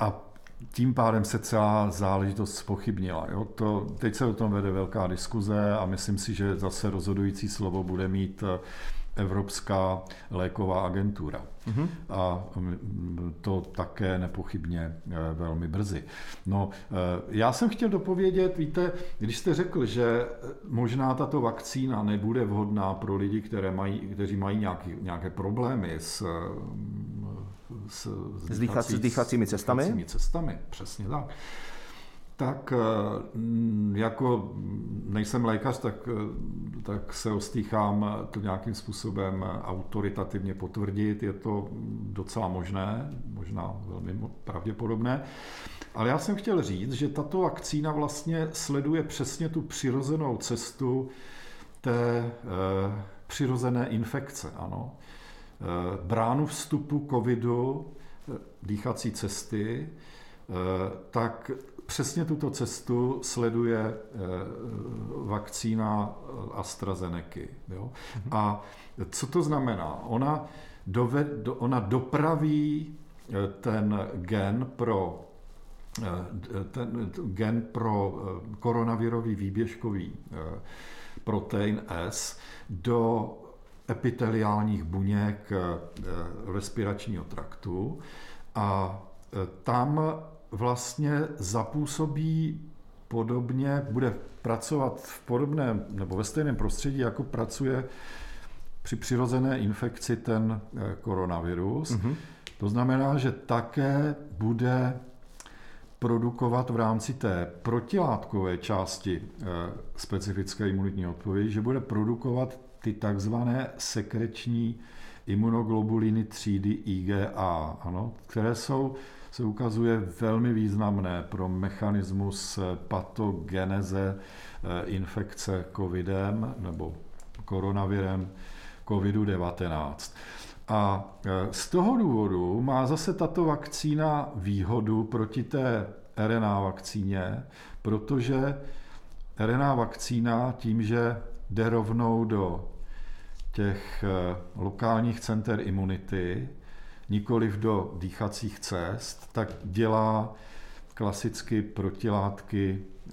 A tím pádem se celá záležitost spochybnila. Jo? To, teď se o tom vede velká diskuze a myslím si, že zase rozhodující slovo bude mít eh, Evropská léková agentura. Mm-hmm. A mm, to také nepochybně eh, velmi brzy. No, eh, já jsem chtěl dopovědět, víte, když jste řekl, že možná tato vakcína nebude vhodná pro lidi, které mají, kteří mají nějaký, nějaké problémy s s, s, dýchací, s dýchacími cestami. Dýchacími cestami, přesně tak. Tak eh, jako nejsem lékař, tak, eh, tak se ostýchám to nějakým způsobem autoritativně potvrdit. Je to docela možné, možná velmi pravděpodobné. Ale já jsem chtěl říct, že tato vakcína vlastně sleduje přesně tu přirozenou cestu té e, přirozené infekce. Ano. Eh, bránu vstupu covidu, eh, dýchací cesty, eh, tak přesně tuto cestu sleduje vakcína AstraZeneca. Jo? A co to znamená? Ona, doved, ona dopraví ten gen pro ten gen pro koronavirový výběžkový protein S do epiteliálních buněk eh, respiračního traktu a eh, tam vlastně zapůsobí podobně, bude pracovat v podobném nebo ve stejném prostředí, jako pracuje při přirozené infekci ten eh, koronavirus. Mm-hmm. To znamená, že také bude produkovat v rámci té protilátkové části specifické imunitní odpovědi, že bude produkovat ty takzvané sekreční imunoglobuliny třídy IgA, ano, které jsou, se ukazuje velmi významné pro mechanismus patogeneze eh, infekce covidem nebo koronavirem COVID-19. A eh, z toho důvodu má zase tato vakcína výhodu proti té RNA vakcíně, protože RNA vakcína tím, že jde rovnou do těch eh, lokálních center imunity, nikoliv do dýchacích cest, tak dělá klasicky protilátky, eh,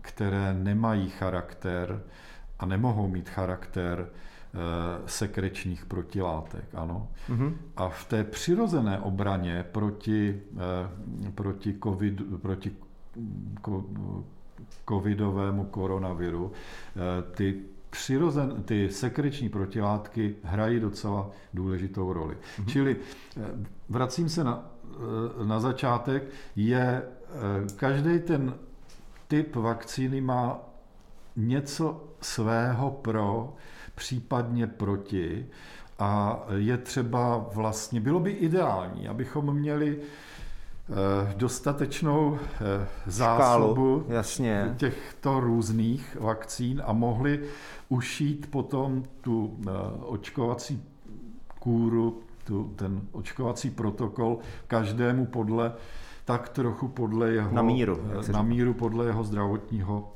které nemají charakter a nemohou mít charakter eh, sekrečních protilátek. Ano. Mm-hmm. A v té přirozené obraně proti, proti, COVID, proti covidovému koronaviru ty přirozen, ty sekreční protilátky hrají docela důležitou roli. Mm-hmm. Čili eh, vracím se na, eh, na začátek, je eh, každý ten typ vakcíny má něco svého pro, případně proti a je třeba vlastně, bylo by ideální, abychom měli dostatečnou eh, zásobu Škálu, jasně. těchto různých vakcín a mohli ušít potom tu eh, očkovací kůru, tu, ten očkovací protokol každému podle, tak trochu podle jeho, na míru, na míru podle jeho zdravotního,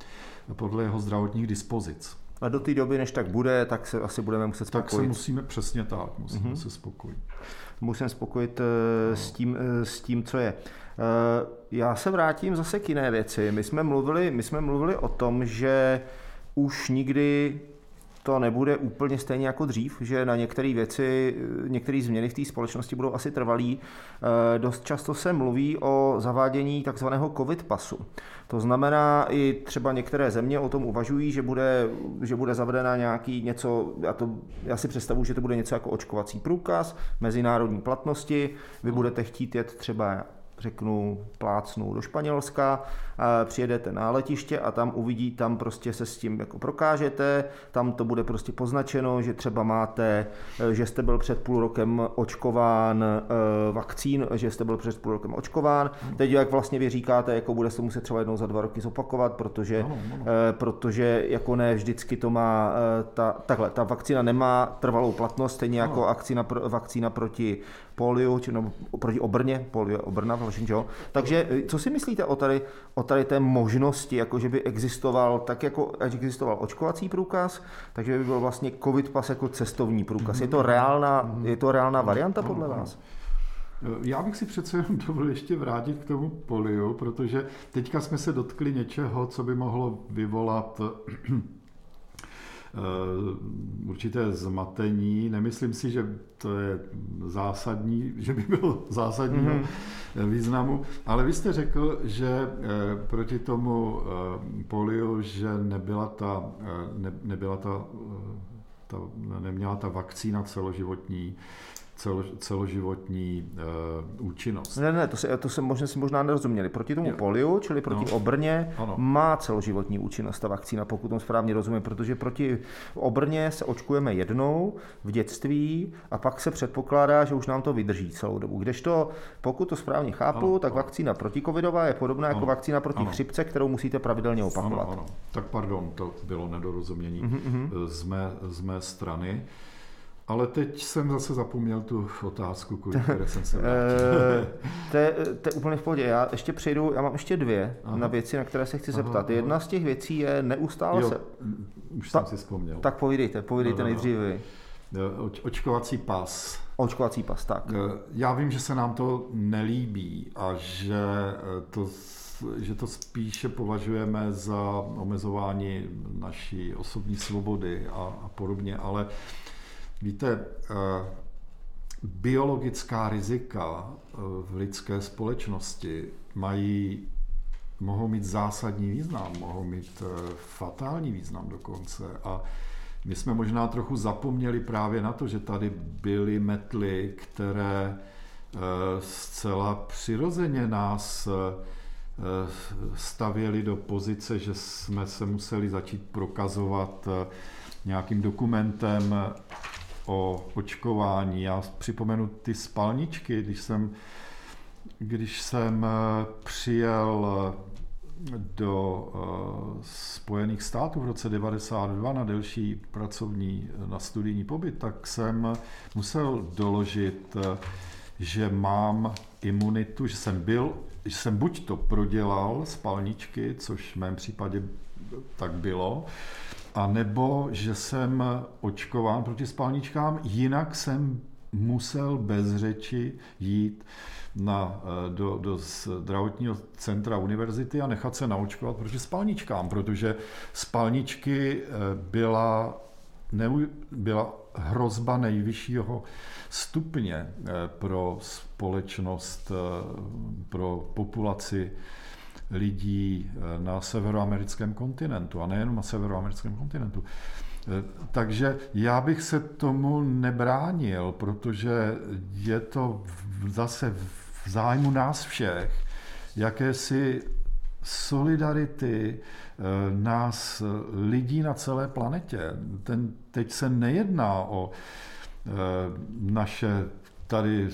podle jeho zdravotních dispozic. A do té doby, než tak bude, tak se asi budeme muset spokojit. Tak se musíme přesně tak, musíme mm-hmm. se spokojit musím spokojit eh, s tím, eh, s tím, co je. Eh, já se vrátím zase k jiné věci. My jsme mluvili, my jsme mluvili o tom, že už nikdy to nebude úplně stejně jako dřív, že na některé věci, některé změny v té společnosti budou asi trvalý. Eh, dost často se mluví o zavádění takzvaného covid pasu. To znamená, i třeba některé země o tom uvažují, že bude, že bude zavedena nějaký něco, já, to, já si představuji, že to bude něco jako očkovací průkaz, mezinárodní platnosti, vy budete chtít jet třeba řeknu, plácnu do Španělska, přijedete na letiště a tam uvidí, tam prostě se s tím jako prokážete, tam to bude prostě poznačeno, že třeba máte, eh, že jste byl před půl rokem očkován eh, vakcín, že jste byl před půl rokem očkován. Teď jak vlastně vy říkáte, jako bude se muset třeba jednou za dva roky zopakovat, protože, ano. eh, protože jako ne vždycky to má, ta, takhle, ta vakcína nemá trvalou platnost, stejně jako vakcína, pro, vakcína proti poliu, či no, proti obrně, polio obrna, vlastně, jo? Takže eh, co si myslíte o tady, o tady té možnosti, jako že by existoval, tak jako existoval očkovací průkaz, takže by byl vlastně covid pas jako cestovní průkaz. Je to reálná, je to reálná varianta podle vás? Já bych si přece jenom dovolil ještě vrátit k tomu poliu, protože teďka jsme se dotkli něčeho, co by mohlo vyvolat určité zmatení. Nemyslím si, že to je zásadní, že by bylo zásadního mm-hmm. významu, ale vy jste řekl, že eh, proti tomu eh, poliu, že nebyla ta, ne, nebyla ta, ta, neměla ta vakcína celoživotní celo, celoživotní uh, účinnost. Ne, ne, to se, to se možná, si možná nerozuměli. Proti tomu Jo. poliu, čili proti No. obrně, Ano. má celoživotní účinnost ta vakcína, pokud tomu správně rozumím, protože proti obrně se očkujeme jednou v dětství a pak se předpokládá, že už nám to vydrží celou dobu. Kdežto, pokud to správně chápu, Ano, tak vakcína proticovidová je podobná jako Ano, vakcína proti ano. chřipce, kterou musíte pravidelně opakovat. Ano, ano. Tak pardon, to bylo nedorozumění Mhm, z, mé, z mé strany. Ale teď jsem zase zapomněl tu otázku, kvůli které jsem se. Eh, To je, to je úplně v pohodě. Já ještě přejdu, já mám ještě dvě Aha. na věci, na které se chci Aha, zeptat. aha. Jedna z těch věcí je neustále jo, se... už Ta- jsem si vzpomněl. Tak povídejte, povídejte nejdřív vy. Eh, Oč, očkovací pas. Očkovací pas, tak. Eh, Já vím, že se nám to nelíbí a že eh, to, že to spíše považujeme za omezování naší osobní svobody a, a podobně, ale víte, eh, biologická rizika eh, v lidské společnosti mají, mohou mít zásadní význam, mohou mít eh, fatální význam dokonce. A my jsme možná trochu zapomněli právě na to, že tady byly metly, které zcela přirozeně nás stavěli do pozice, že jsme se museli začít prokazovat nějakým dokumentem o očkování. Já připomenu ty spalničky, když jsem, když jsem eh, přijel eh, do eh, Spojených států v roce 92 na delší pracovní, na studijní pobyt, tak jsem musel doložit, že mám imunitu, že jsem byl, že jsem buď to prodělal spalničky, což v mém případě tak bylo, a nebo že jsem očkován proti spalničkám, jinak jsem musel bez řeči jít na, eh, do, do zdravotního centra univerzity a nechat se naočkovat proti spalničkám, protože spalničky eh, byla, neu, byla hrozba nejvyššího stupně eh, pro společnost, pro populaci lidí eh, na severoamerickém kontinentu a nejenom na severoamerickém kontinentu. Eh, Takže já bych se tomu nebránil, protože je to zase v zájmu nás všech, jakési solidarity eh, nás, lidí na celé planetě. Ten, teď se nejedná o naše tady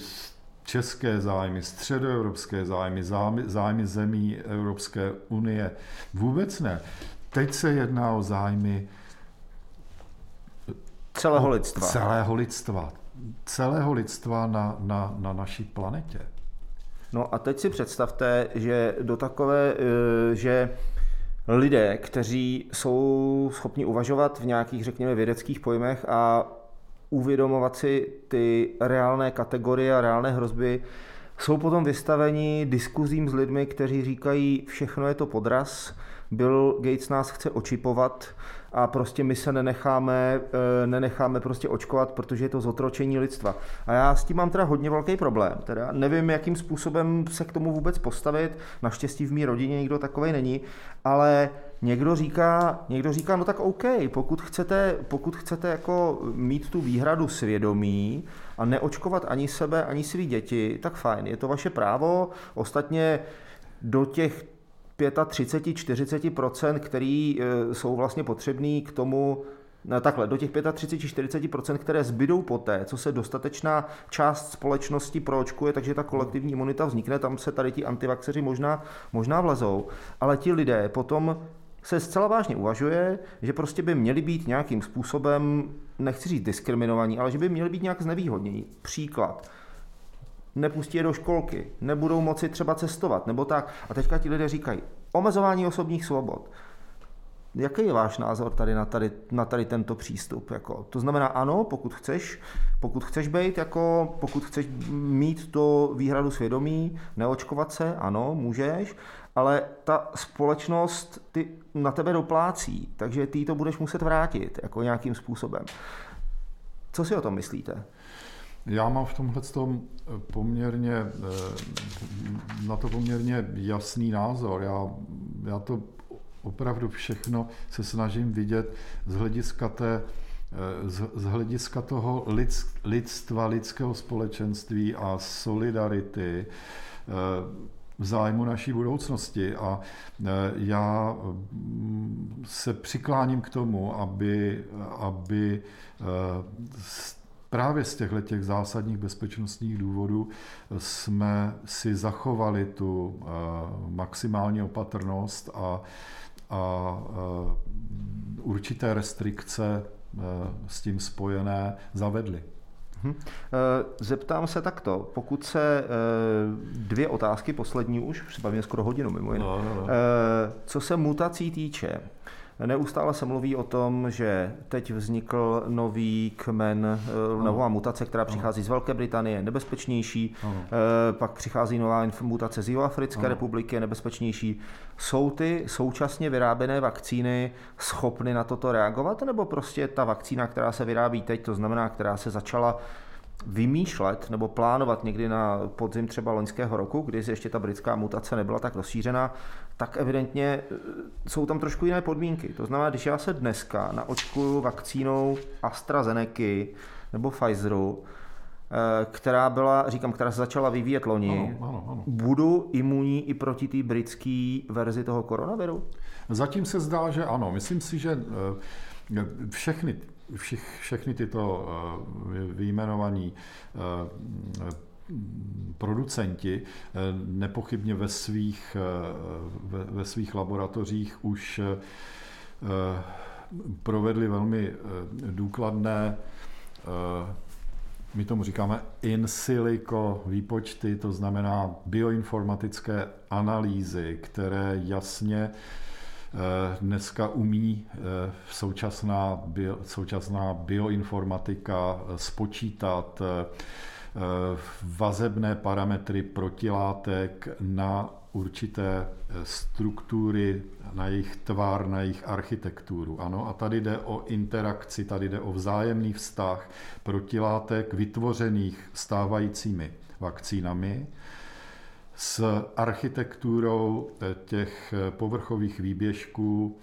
české zájmy, středoevropské zájmy, zájmy, zájmy zemí Evropské unie. Vůbec ne. Teď se jedná o zájmy Celého lidstva. celého lidstva. Celého lidstva na, na, na naší planetě. No a teď si představte, že do takové, eh, že lidé, kteří jsou schopni uvažovat v nějakých, řekněme, vědeckých pojmech a uvědomovat si ty reálné kategorie a reálné hrozby, jsou potom vystaveni diskuzím s lidmi, kteří říkají, všechno je to podraz, Bill Gates nás chce očipovat a prostě my se nenecháme, eh, nenecháme prostě očkovat, protože je to zotročení lidstva. A já s tím mám teda hodně velký problém. Teda nevím, jakým způsobem se k tomu vůbec postavit. Naštěstí v mé rodině nikdo takový není, ale někdo říká, někdo říká, no tak OK, pokud chcete, pokud chcete jako mít tu výhradu svědomí a neočkovat ani sebe, ani svý děti, tak fajn, je to vaše právo. Ostatně do těch 35-40%, který e, jsou vlastně potřebný k tomu, No takhle, do těch 35-40%, které zbydou poté, co se dostatečná část společnosti proočkuje, takže ta kolektivní imunita vznikne, tam se tady ti antivaxeři možná, možná vlezou, ale ti lidé potom se zcela vážně uvažuje, že prostě by měli být nějakým způsobem, nechci říct diskriminovaní, ale že by měli být nějak znevýhodnění. Příklad nepustí je do školky, nebudou moci třeba cestovat, nebo tak. A teďka ti lidé říkají, omezování osobních svobod. Jaký je váš názor tady na tady, na tady tento přístup? Jako, to znamená, ano, pokud chceš, pokud chceš být, jako, pokud chceš mít to výhradu svědomí, neočkovat se, ano, můžeš, ale ta společnost ty na tebe doplácí, takže ty to budeš muset vrátit jako nějakým způsobem. Co si o tom myslíte? Já mám v tomhle tom poměrně, eh, na to poměrně jasný názor. Já, já to opravdu všechno se snažím vidět z hlediska té eh, z, z hlediska toho lid, lidstva, lidského společenství a solidarity eh, v zájmu naší budoucnosti. A já mm, se přikláním k tomu, aby, aby právě z těchto těch zásadních bezpečnostních důvodů jsme si zachovali tu maximální opatrnost a, a určité restrikce s tím spojené zavedli. Mhm. Zeptám se takto, pokud se dvě otázky, poslední už, třeba mě skoro hodinu mimo jiné. No, no, no. Co se mutací týče, Neustále se mluví o tom, že teď vznikl nový kmen, ano. nová mutace, která přichází z Velké Británie, nebezpečnější. Ano. Eh, pak přichází nová mutace z Jihoafrické republiky, nebezpečnější. Jsou ty současně vyráběné vakcíny schopny na toto reagovat, nebo prostě ta vakcína, která se vyrábí teď, to znamená, která se začala vymýšlet nebo plánovat někdy na podzim třeba loňského roku, kdy ještě ta britská mutace nebyla tak rozšířená, tak evidentně e, jsou tam trošku jiné podmínky. To znamená, když já se dneska naočkuju vakcínou AstraZeneca nebo Pfizeru, e, která byla, říkám, která se začala vyvíjet loni, ano, ano, ano. budu imunní i proti té britské verzi toho koronaviru? Zatím se zdá, že ano. Myslím si, že e, všechny všich, všechny tyto vyjmenovaní producenti eh, nepochybně ve svých, eh, ve, ve svých laboratořích už eh, provedli velmi důkladné, my tomu říkáme in silico výpočty, to znamená bioinformatické analýzy, které jasně dneska umí současná, bio, současná bioinformatika spočítat vazebné parametry protilátek na určité eh, struktury, na jejich tvar, na jejich architekturu. Ano, a tady jde o interakci, tady jde o vzájemný vztah protilátek vytvořených stávajícími vakcínami s architekturou eh, těch povrchových výběžků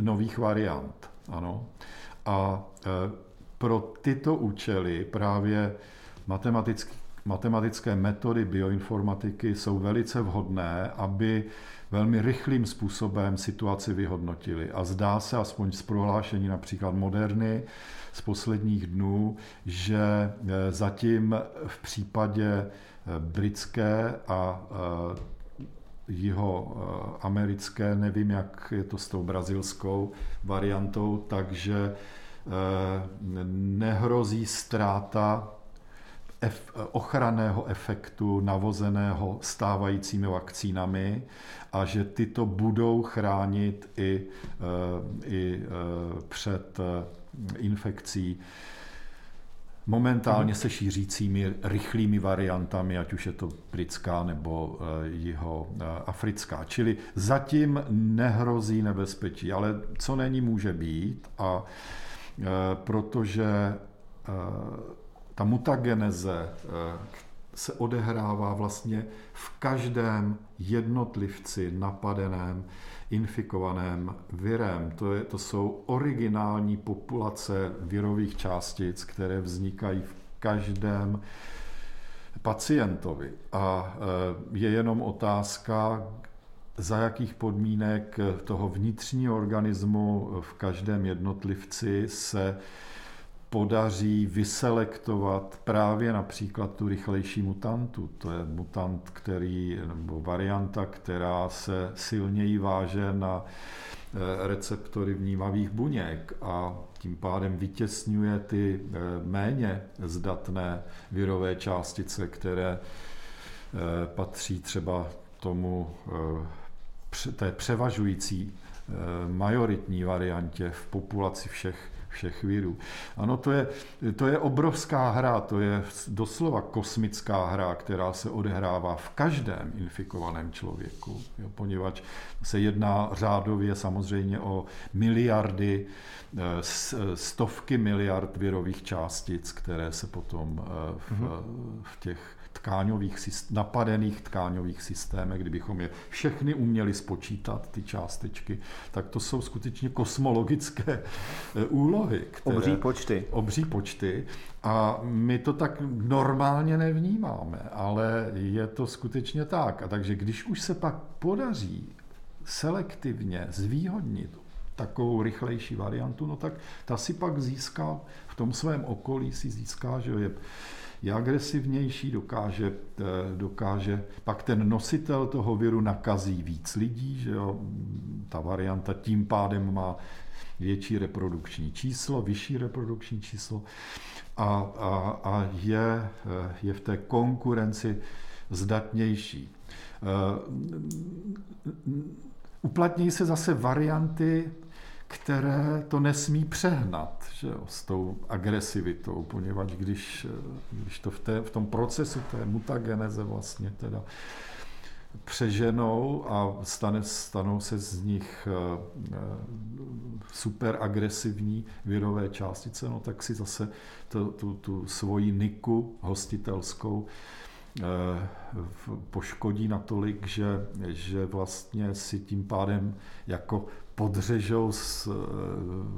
nových variant. Ano. A pro tyto účely právě matematické matematické metody bioinformatiky jsou velice vhodné, aby velmi rychlým způsobem situaci vyhodnotili. A zdá se, aspoň z prohlášení například Moderny z posledních dnů, že eh, zatím v případě eh, britské a eh, jeho americké, nevím, jak je to s tou brazilskou variantou, takže nehrozí ztráta ochranného efektu navozeného stávajícími vakcínami a že tyto budou chránit i, eh, i eh, před infekcí. momentálně se šířícími rychlými variantami, ať už je to britská nebo eh, jeho eh, africká. Čili zatím nehrozí nebezpečí, ale co není, může být. A eh, protože ta mutageneze se odehrává vlastně v každém jednotlivci napadeném infikovaném virem. To, je, to jsou originální populace virových částic, které vznikají v každém pacientovi. A je jenom otázka, za jakých podmínek toho vnitřního organismu v každém jednotlivci se podaří vyselektovat právě například tu rychlejší mutantu. To je mutant, který, nebo varianta, která se silněji váže na eh, receptory vnímavých buněk a tím pádem vytěsňuje ty eh, méně zdatné virové částice, které eh, patří třeba tomu té převažující majoritní variantě v populaci všech všech virů. Ano, to je, to je obrovská hra, to je doslova kosmická hra, která se odehrává v každém infikovaném člověku, jo, poněvadž se jedná řádově samozřejmě o miliardy, eh, stovky miliard virových částic, které se potom eh, v, mhm. v těch tkáňových, napadených tkáňových systémech, kdybychom je všechny uměli spočítat, ty částečky, tak to jsou skutečně kosmologické eh, úlohy. Které, obří počty. Obří počty. A my to tak normálně nevnímáme, ale je to skutečně tak. A takže když už se pak podaří selektivně zvýhodnit takovou rychlejší variantu, no tak ta si pak získá v tom svém okolí si získá, že je je agresivnější, dokáže, eh, dokáže, pak ten nositel toho viru nakazí víc lidí, že jo, ta varianta tím pádem má větší reprodukční číslo, vyšší reprodukční číslo a, a, a je, eh, je v té konkurenci zdatnější. Eh, uplatní se zase varianty které to nesmí přehnat že jo, s tou agresivitou, poněvadž když, když to v, té, v tom procesu té mutageneze vlastně teda přeženou a stane, stanou se z nich eh, eh, super agresivní virové částice, no tak si zase tu, tu, tu svoji niku hostitelskou eh, poškodí natolik, že, že vlastně si tím pádem jako podřežou z eh,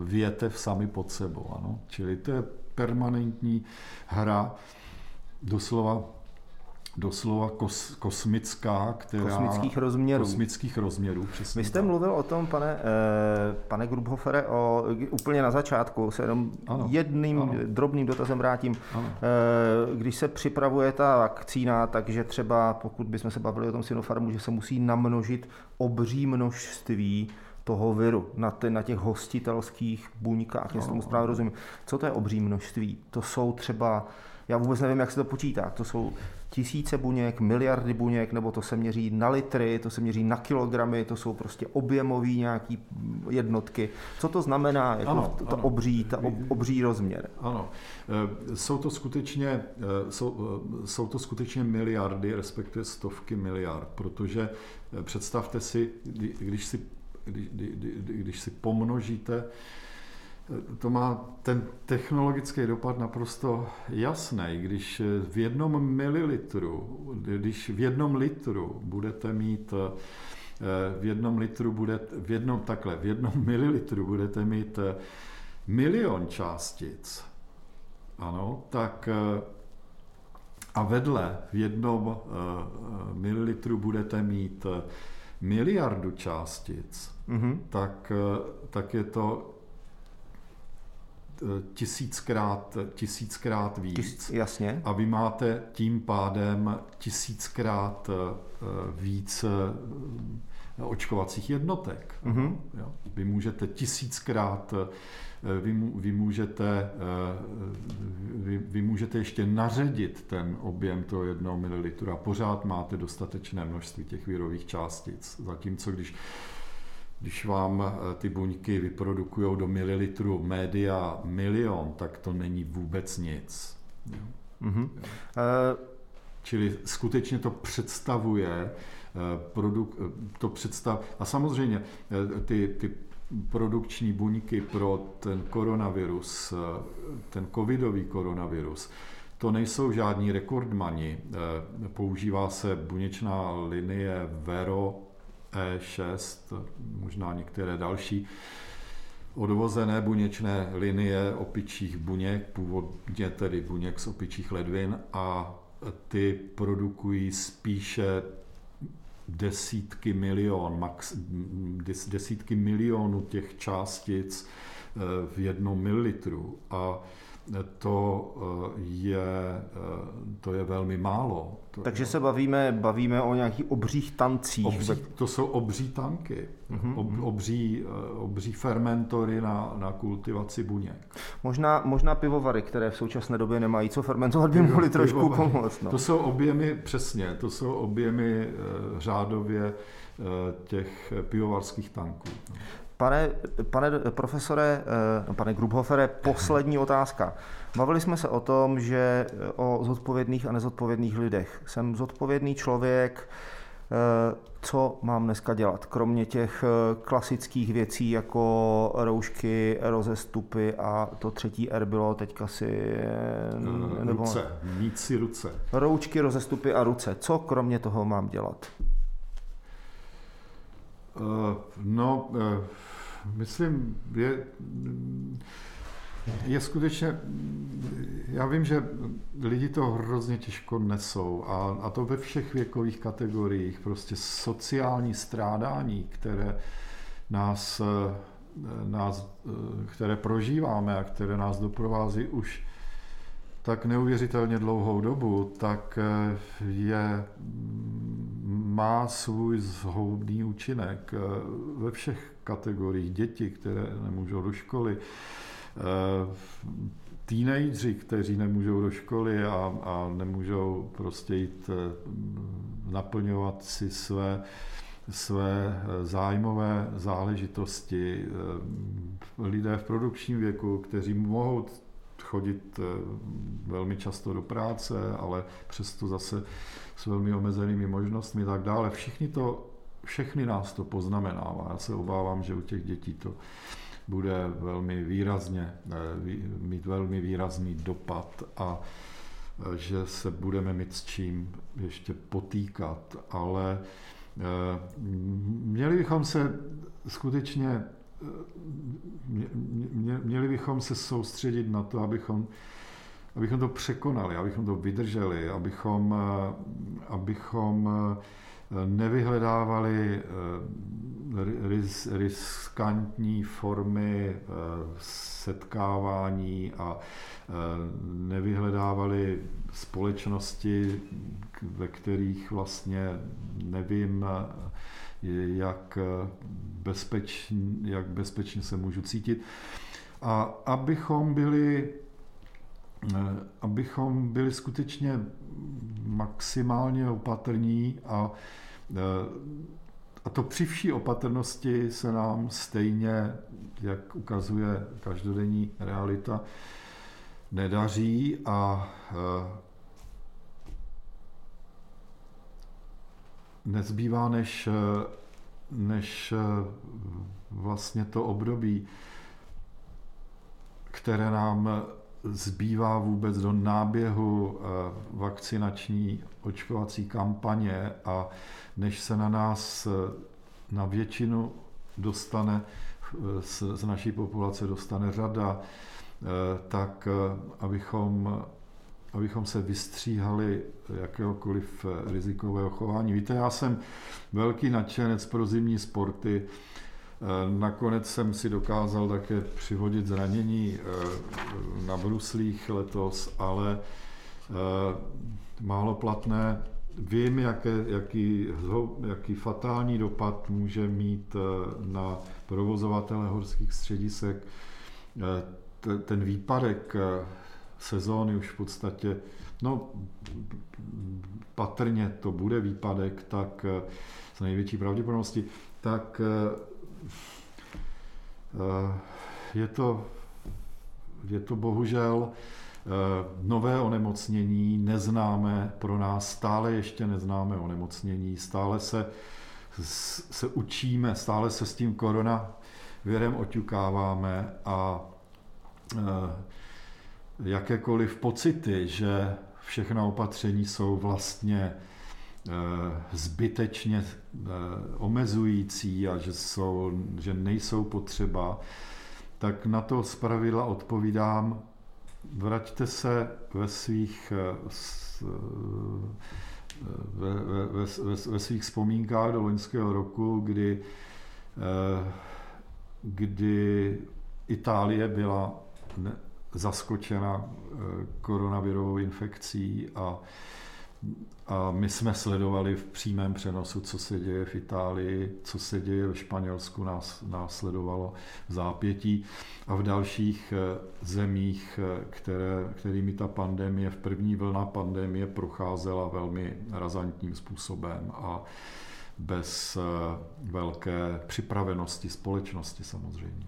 větev sami pod sebou. Ano? Čili to je permanentní hra, doslova doslova kos, kosmická, která... Kosmických rozměrů. Kosmických rozměrů, přesně. Vy jste tak. mluvil o tom, pane, eh, pane Grubhofere, o, úplně na začátku, se jenom ano, jedným ano. drobným dotazem vrátím. Ano. Eh, když se připravuje ta vakcína, takže třeba, pokud bychom se bavili o tom Sinopharmu, že se musí namnožit obří množství toho viru na, ty, na těch hostitelských buňkách, jestli tomu správně rozumím. Co to je obří množství? To jsou třeba, já vůbec nevím, jak se to počítá, to jsou tisíce buněk, miliardy buněk, nebo to se měří na litry, to se měří na kilogramy, to jsou prostě objemové nějaký jednotky. Co to znamená, jako ano, to, to ano. obří, ta ob, obří rozměr? Ano, e, jsou to skutečně, e, jsou, e, jsou to skutečně miliardy, respektive stovky miliard, protože představte si, když si když, když, když si pomnožíte, to má ten technologický dopad naprosto jasný. Když v jednom mililitru, když v jednom litru budete mít v jednom litru budete, v jednom takhle, v jednom mililitru budete mít milion částic, ano, tak a vedle v jednom mililitru budete mít miliardu částic, mm-hmm. tak, eh, tak je to eh, tisíckrát, tisíckrát víc. Tis, jasně. A vy máte tím pádem tisíckrát eh, víc očkovacích jednotek. Mm-hmm. Jo. Vy můžete tisíckrát vy, vy, můžete, vy, vy můžete ještě naředit ten objem toho jednoho mililitru a pořád máte dostatečné množství těch virových částic. Zatímco když když vám eh, ty buňky vyprodukují do mililitru média milion, tak to není vůbec nic. Mm-hmm. Čili skutečně to představuje eh, produk, to představ, a samozřejmě ty, ty produkční buňky pro ten koronavirus, ten covidový koronavirus, to nejsou žádní rekordmani. Používá se buněčná linie Vero E6, možná některé další odvozené buněčné linie opičích buněk, původně tedy buněk z opičích ledvin a ty produkují spíše desítky milion, max, desítky milionů těch částic e, v jednom mililitru. A to eh, je, eh, to je velmi málo. To Takže se bavíme, bavíme o nějakých obřích tancích. Obří, to jsou obří tanky, mm-hmm. ob, obří, eh, obří fermentory na, na kultivaci buněk. Možná, možná pivovary, které v současné době nemají co fermentovat, by mohly trošku pomoct. No. To jsou objemy, přesně, to jsou objemy řádově těch pivovarských tanků. Pane, pane profesore, eh, pane Grubhofere, poslední otázka. Bavili jsme se o tom, že eh, o zodpovědných a nezodpovědných lidech. Jsem zodpovědný člověk, eh, co mám dneska dělat? Kromě těch klasických věcí jako roušky, rozestupy a to třetí R bylo teďka si... Nebo... Ruce, mít si ruce. Roučky, rozestupy a ruce. Co kromě toho mám dělat? Uh, no, uh, myslím, je, je skutečně, já vím, že lidi to hrozně těžko nesou a, a to ve všech věkových kategoriích, prostě sociální strádání, které nás, nás, které prožíváme a které nás doprovází už tak neuvěřitelně dlouhou dobu, tak je, má svůj zhoubný účinek ve všech kategoriích. Děti, které nemůžou do školy, eh, teenageři, kteří nemůžou do školy a, a nemůžou prostě jít eh, naplňovat si své, své eh, zájmové záležitosti, lidé v produkčním věku, kteří mohou chodit velmi často do práce, ale přesto zase s velmi omezenými možnostmi a tak dále. Všichni to všechny nás to poznamenává. Já se obávám, že u těch dětí to bude velmi výrazně, eh, mít velmi výrazný dopad a eh, že se budeme mít s čím ještě potýkat, ale eh, měli bychom se skutečně měli bychom se soustředit na to, abychom, abychom to překonali, abychom to vydrželi, abychom, abychom nevyhledávali eh, riskantní formy eh, setkávání a eh, nevyhledávali společnosti, ve kterých vlastně nevím, jak, bezpečně, jak bezpečně se můžu cítit. A abychom byli abychom byli skutečně maximálně opatrní a, a to při vší opatrnosti se nám stejně, jak ukazuje každodenní realita, nedaří a nezbývá než, než vlastně to období, které nám zbývá vůbec do náběhu eh, vakcinační očkovací kampaně a než se na nás, eh, na většinu dostane, eh, z, z naší populace dostane řada, tak abychom, abychom se vystříhali jakéhokoliv rizikového chování. Víte, já jsem velký nadšenec pro zimní sporty, Eh, nakonec jsem si dokázal také přivodit zranění eh, na bruslích letos, ale eh, málo platné. Vím, jaké, jaký, jaký fatální dopad může mít na provozovatele horských středisek ten výpadek sezóny už v podstatě, no patrně to bude výpadek, tak s největší pravděpodobností, tak Eh, je to, je to bohužel eh, nové onemocnění, neznáme pro nás, stále ještě neznáme onemocnění, stále se, se učíme, stále se s tím koronavirem oťukáváme a jakékoliv pocity, že všechna opatření jsou vlastně Eh, zbytečně eh, omezující a že, jsou, že nejsou potřeba, tak na to zpravidla odpovídám, vraťte se ve svých, eh, ve, ve, ve, ve svých vzpomínkách do loňského roku, kdy, kdy Itálie byla zaskočena koronavirovou infekcí a a my jsme sledovali v přímém přenosu, co se děje v Itálii, co se děje ve Španělsku, nás, nás sledovalo v zápětí a v dalších eh, zemích, eh, které, kterými ta pandemie, v první vlna pandemie procházela velmi razantním způsobem a bez eh, velké připravenosti společnosti samozřejmě.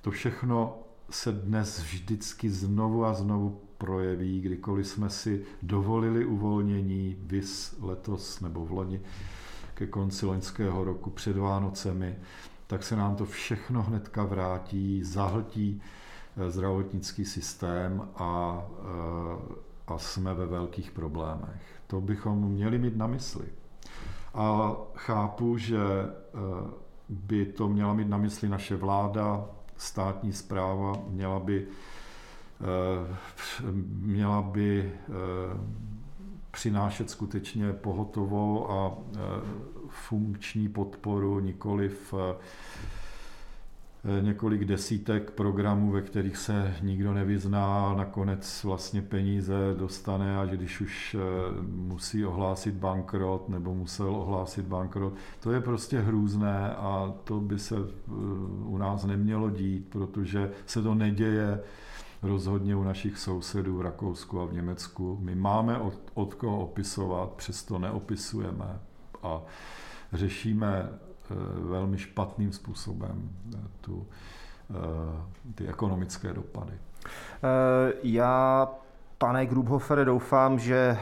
To všechno se dnes vždycky znovu a znovu projeví, kdykoliv jsme si dovolili uvolnění, vys letos nebo v loni ke konci loňského roku před Vánocemi, tak se nám to všechno hnedka vrátí, zahltí eh, zdravotnický systém a, eh, a jsme ve velkých problémech. To bychom měli mít na mysli. A chápu, že eh, by to měla mít na mysli naše vláda, státní zpráva, měla by Eh, měla by eh, přinášet skutečně pohotovou a eh, funkční podporu, nikoli v několik desítek programů, ve kterých se nikdo nevyzná a nakonec vlastně peníze dostane, až když už musí ohlásit bankrot nebo musel ohlásit bankrot. To je prostě hrůzné a to by se u nás nemělo dít, protože se to neděje rozhodně u našich sousedů v Rakousku a v Německu. My máme od, od koho opisovat, přesto neopisujeme a řešíme eh, velmi špatným způsobem eh, tu, eh, ty ekonomické dopady. Já, pane Grubhofere, doufám, že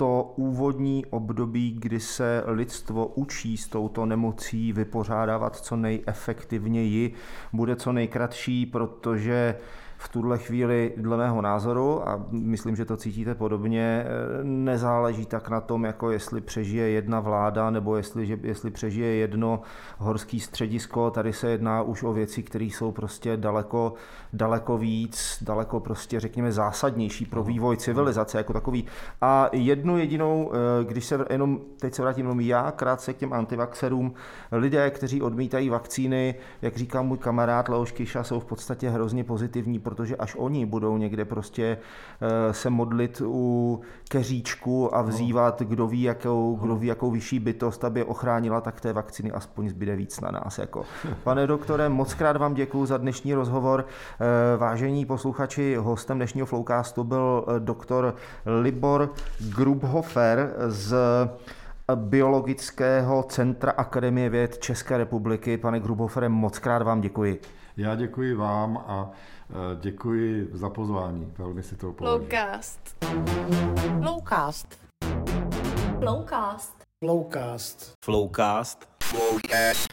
to úvodní období, kdy se lidstvo učí s touto nemocí vypořádávat co nejefektivněji, bude co nejkratší, protože v tuhle chvíli, dle mého názoru, a myslím, že to cítíte podobně, nezáleží tak na tom, jako jestli přežije jedna vláda nebo jestli, že, jestli přežije jedno horský středisko. Tady se jedná už o věci, které jsou prostě daleko, daleko víc, daleko prostě řekněme zásadnější pro vývoj civilizace jako takový. A jednu jedinou, eh, když se jenom, teď se vrátím jenom já, krátce k těm antivaxerům, lidé, kteří odmítají vakcíny, jak říká můj kamarád Leoš Kiša, jsou v podstatě hrozně pozitivní protože až oni budou někde prostě eh, se modlit u keříčku a vzývat, kdo ví, jakou, kdo ví, jakou vyšší bytost, aby ochránila, tak té vakcíny aspoň zbyde víc na nás. Jako. Pane doktore, moc krát vám děkuji za dnešní rozhovor. Eh, vážení posluchači, hostem dnešního Flowcastu byl eh, doktor Libor Grubhofer z Biologického centra Akademie věd České republiky. Pane Grubhofere, moc krát vám děkuji. Já děkuji vám a děkuji za pozvání, velmi si to považuji. Flowcast. Flowcast. Flowcast. Flowcast. Flowcast. Flowcast.